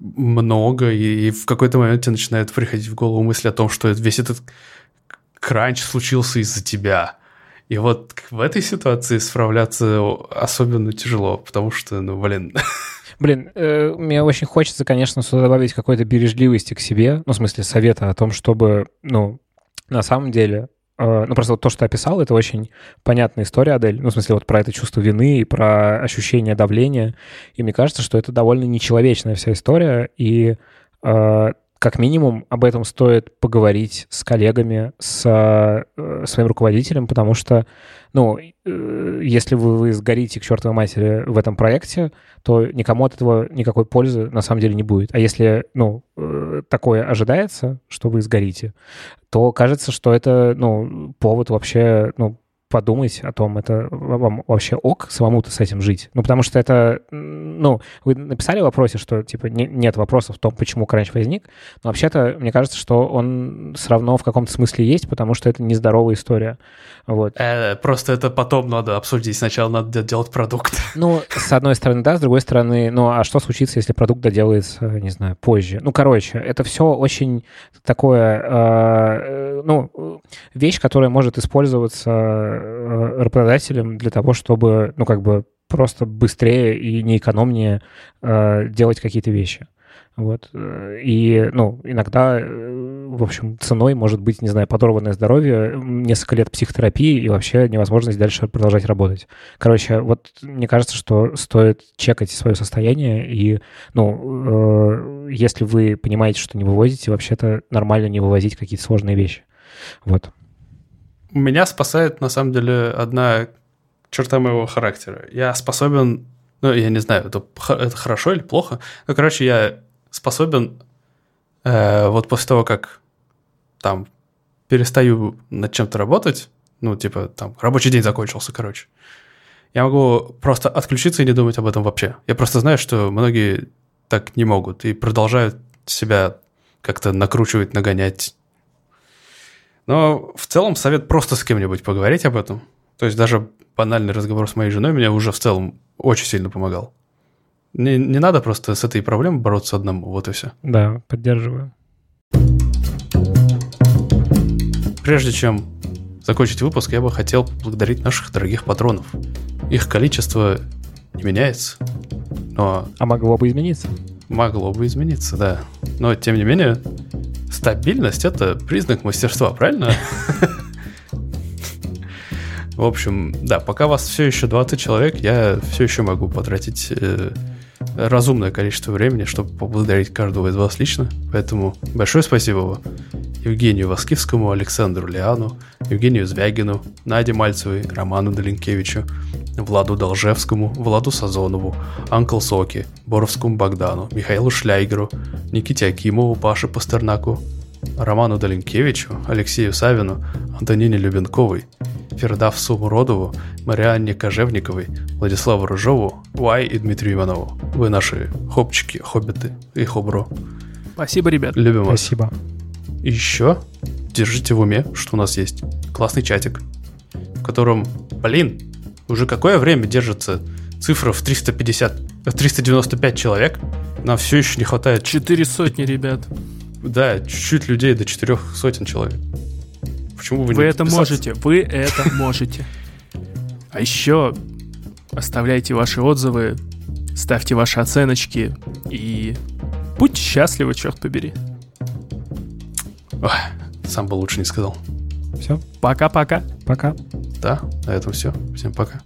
много, и, и в какой-то момент тебе начинает приходить в голову мысль о том, что весь этот кранч случился из-за тебя. И вот в этой ситуации справляться особенно тяжело, потому что, ну, блин, Блин, э, мне очень хочется, конечно, сюда добавить какой-то бережливости к себе, ну, в смысле, совета о том, чтобы, ну, на самом деле, э, ну, просто вот то, что ты описал, это очень понятная история, Адель, ну, в смысле, вот про это чувство вины и про ощущение давления, и мне кажется, что это довольно нечеловечная вся история, и э, как минимум об этом стоит поговорить с коллегами, с э, своим руководителем, потому что, ну, э, если вы, вы сгорите к чертовой матери в этом проекте, то никому от этого никакой пользы на самом деле не будет. А если, ну, э, такое ожидается, что вы сгорите, то кажется, что это, ну, повод вообще, ну, подумать о том, это вам вообще ок самому-то с этим жить. Ну, потому что это, ну, вы написали в вопросе, что, типа, не, нет вопросов в том, почему кранч возник, но вообще-то, мне кажется, что он все равно в каком-то смысле есть, потому что это нездоровая история. Вот. Э, просто это потом надо обсудить. Сначала надо делать продукт. Ну, с одной стороны, да, с другой стороны, ну, а что случится, если продукт доделается, не знаю, позже? Ну, короче, это все очень такое, э, ну, вещь, которая может использоваться э, работодателем для того, чтобы, ну, как бы просто быстрее и неэкономнее э, делать какие-то вещи. Вот. И, ну, иногда, в общем, ценой может быть, не знаю, подорванное здоровье, несколько лет психотерапии и вообще невозможность дальше продолжать работать. Короче, вот мне кажется, что стоит чекать свое состояние, и, ну, э, если вы понимаете, что не вывозите, вообще-то нормально не вывозить какие-то сложные вещи. Вот. Меня спасает, на самом деле, одна черта моего характера. Я способен ну, я не знаю, это, это хорошо или плохо. Ну, короче, я способен э, вот после того, как там перестаю над чем-то работать, ну, типа, там, рабочий день закончился, короче, я могу просто отключиться и не думать об этом вообще. Я просто знаю, что многие так не могут и продолжают себя как-то накручивать, нагонять. Но в целом совет просто с кем-нибудь поговорить об этом. То есть даже банальный разговор с моей женой мне уже в целом очень сильно помогал. Не, не надо просто с этой проблемой бороться одному, вот и все. Да, поддерживаю. Прежде чем закончить выпуск, я бы хотел поблагодарить наших дорогих патронов. Их количество не меняется, но... А могло бы измениться. Могло бы измениться, да. Но, тем не менее, стабильность — это признак мастерства, правильно? [LAUGHS] В общем, да, пока вас все еще 20 человек, я все еще могу потратить э, разумное количество времени, чтобы поблагодарить каждого из вас лично. Поэтому большое спасибо Евгению Воскивскому, Александру Лиану, Евгению Звягину, Наде Мальцевой, Роману Долинкевичу, Владу Должевскому, Владу Сазонову, Анкл Соки, Боровскому Богдану, Михаилу Шляйгеру, Никите Акимову, Паше Пастернаку, Роману Долинкевичу, Алексею Савину, Антонине Любенковой, Фердавсу Муродову, Марианне Кожевниковой, Владиславу Рыжову, Уай и Дмитрию Иванову. Вы наши хопчики, хоббиты и хобро. Спасибо, ребят. Любим вас. Спасибо. И еще держите в уме, что у нас есть классный чатик, в котором, блин, уже какое время держится цифра в 350, 395 человек, нам все еще не хватает... Четыре сотни, ребят. Да, чуть-чуть людей до четырех сотен человек. Почему вы, вы не это можете, вы это [LAUGHS] можете. А еще оставляйте ваши отзывы, ставьте ваши оценочки и будьте счастливы, черт побери. Ой, сам бы лучше не сказал. Все, Пока-пока. пока. Да, на этом все. Всем пока.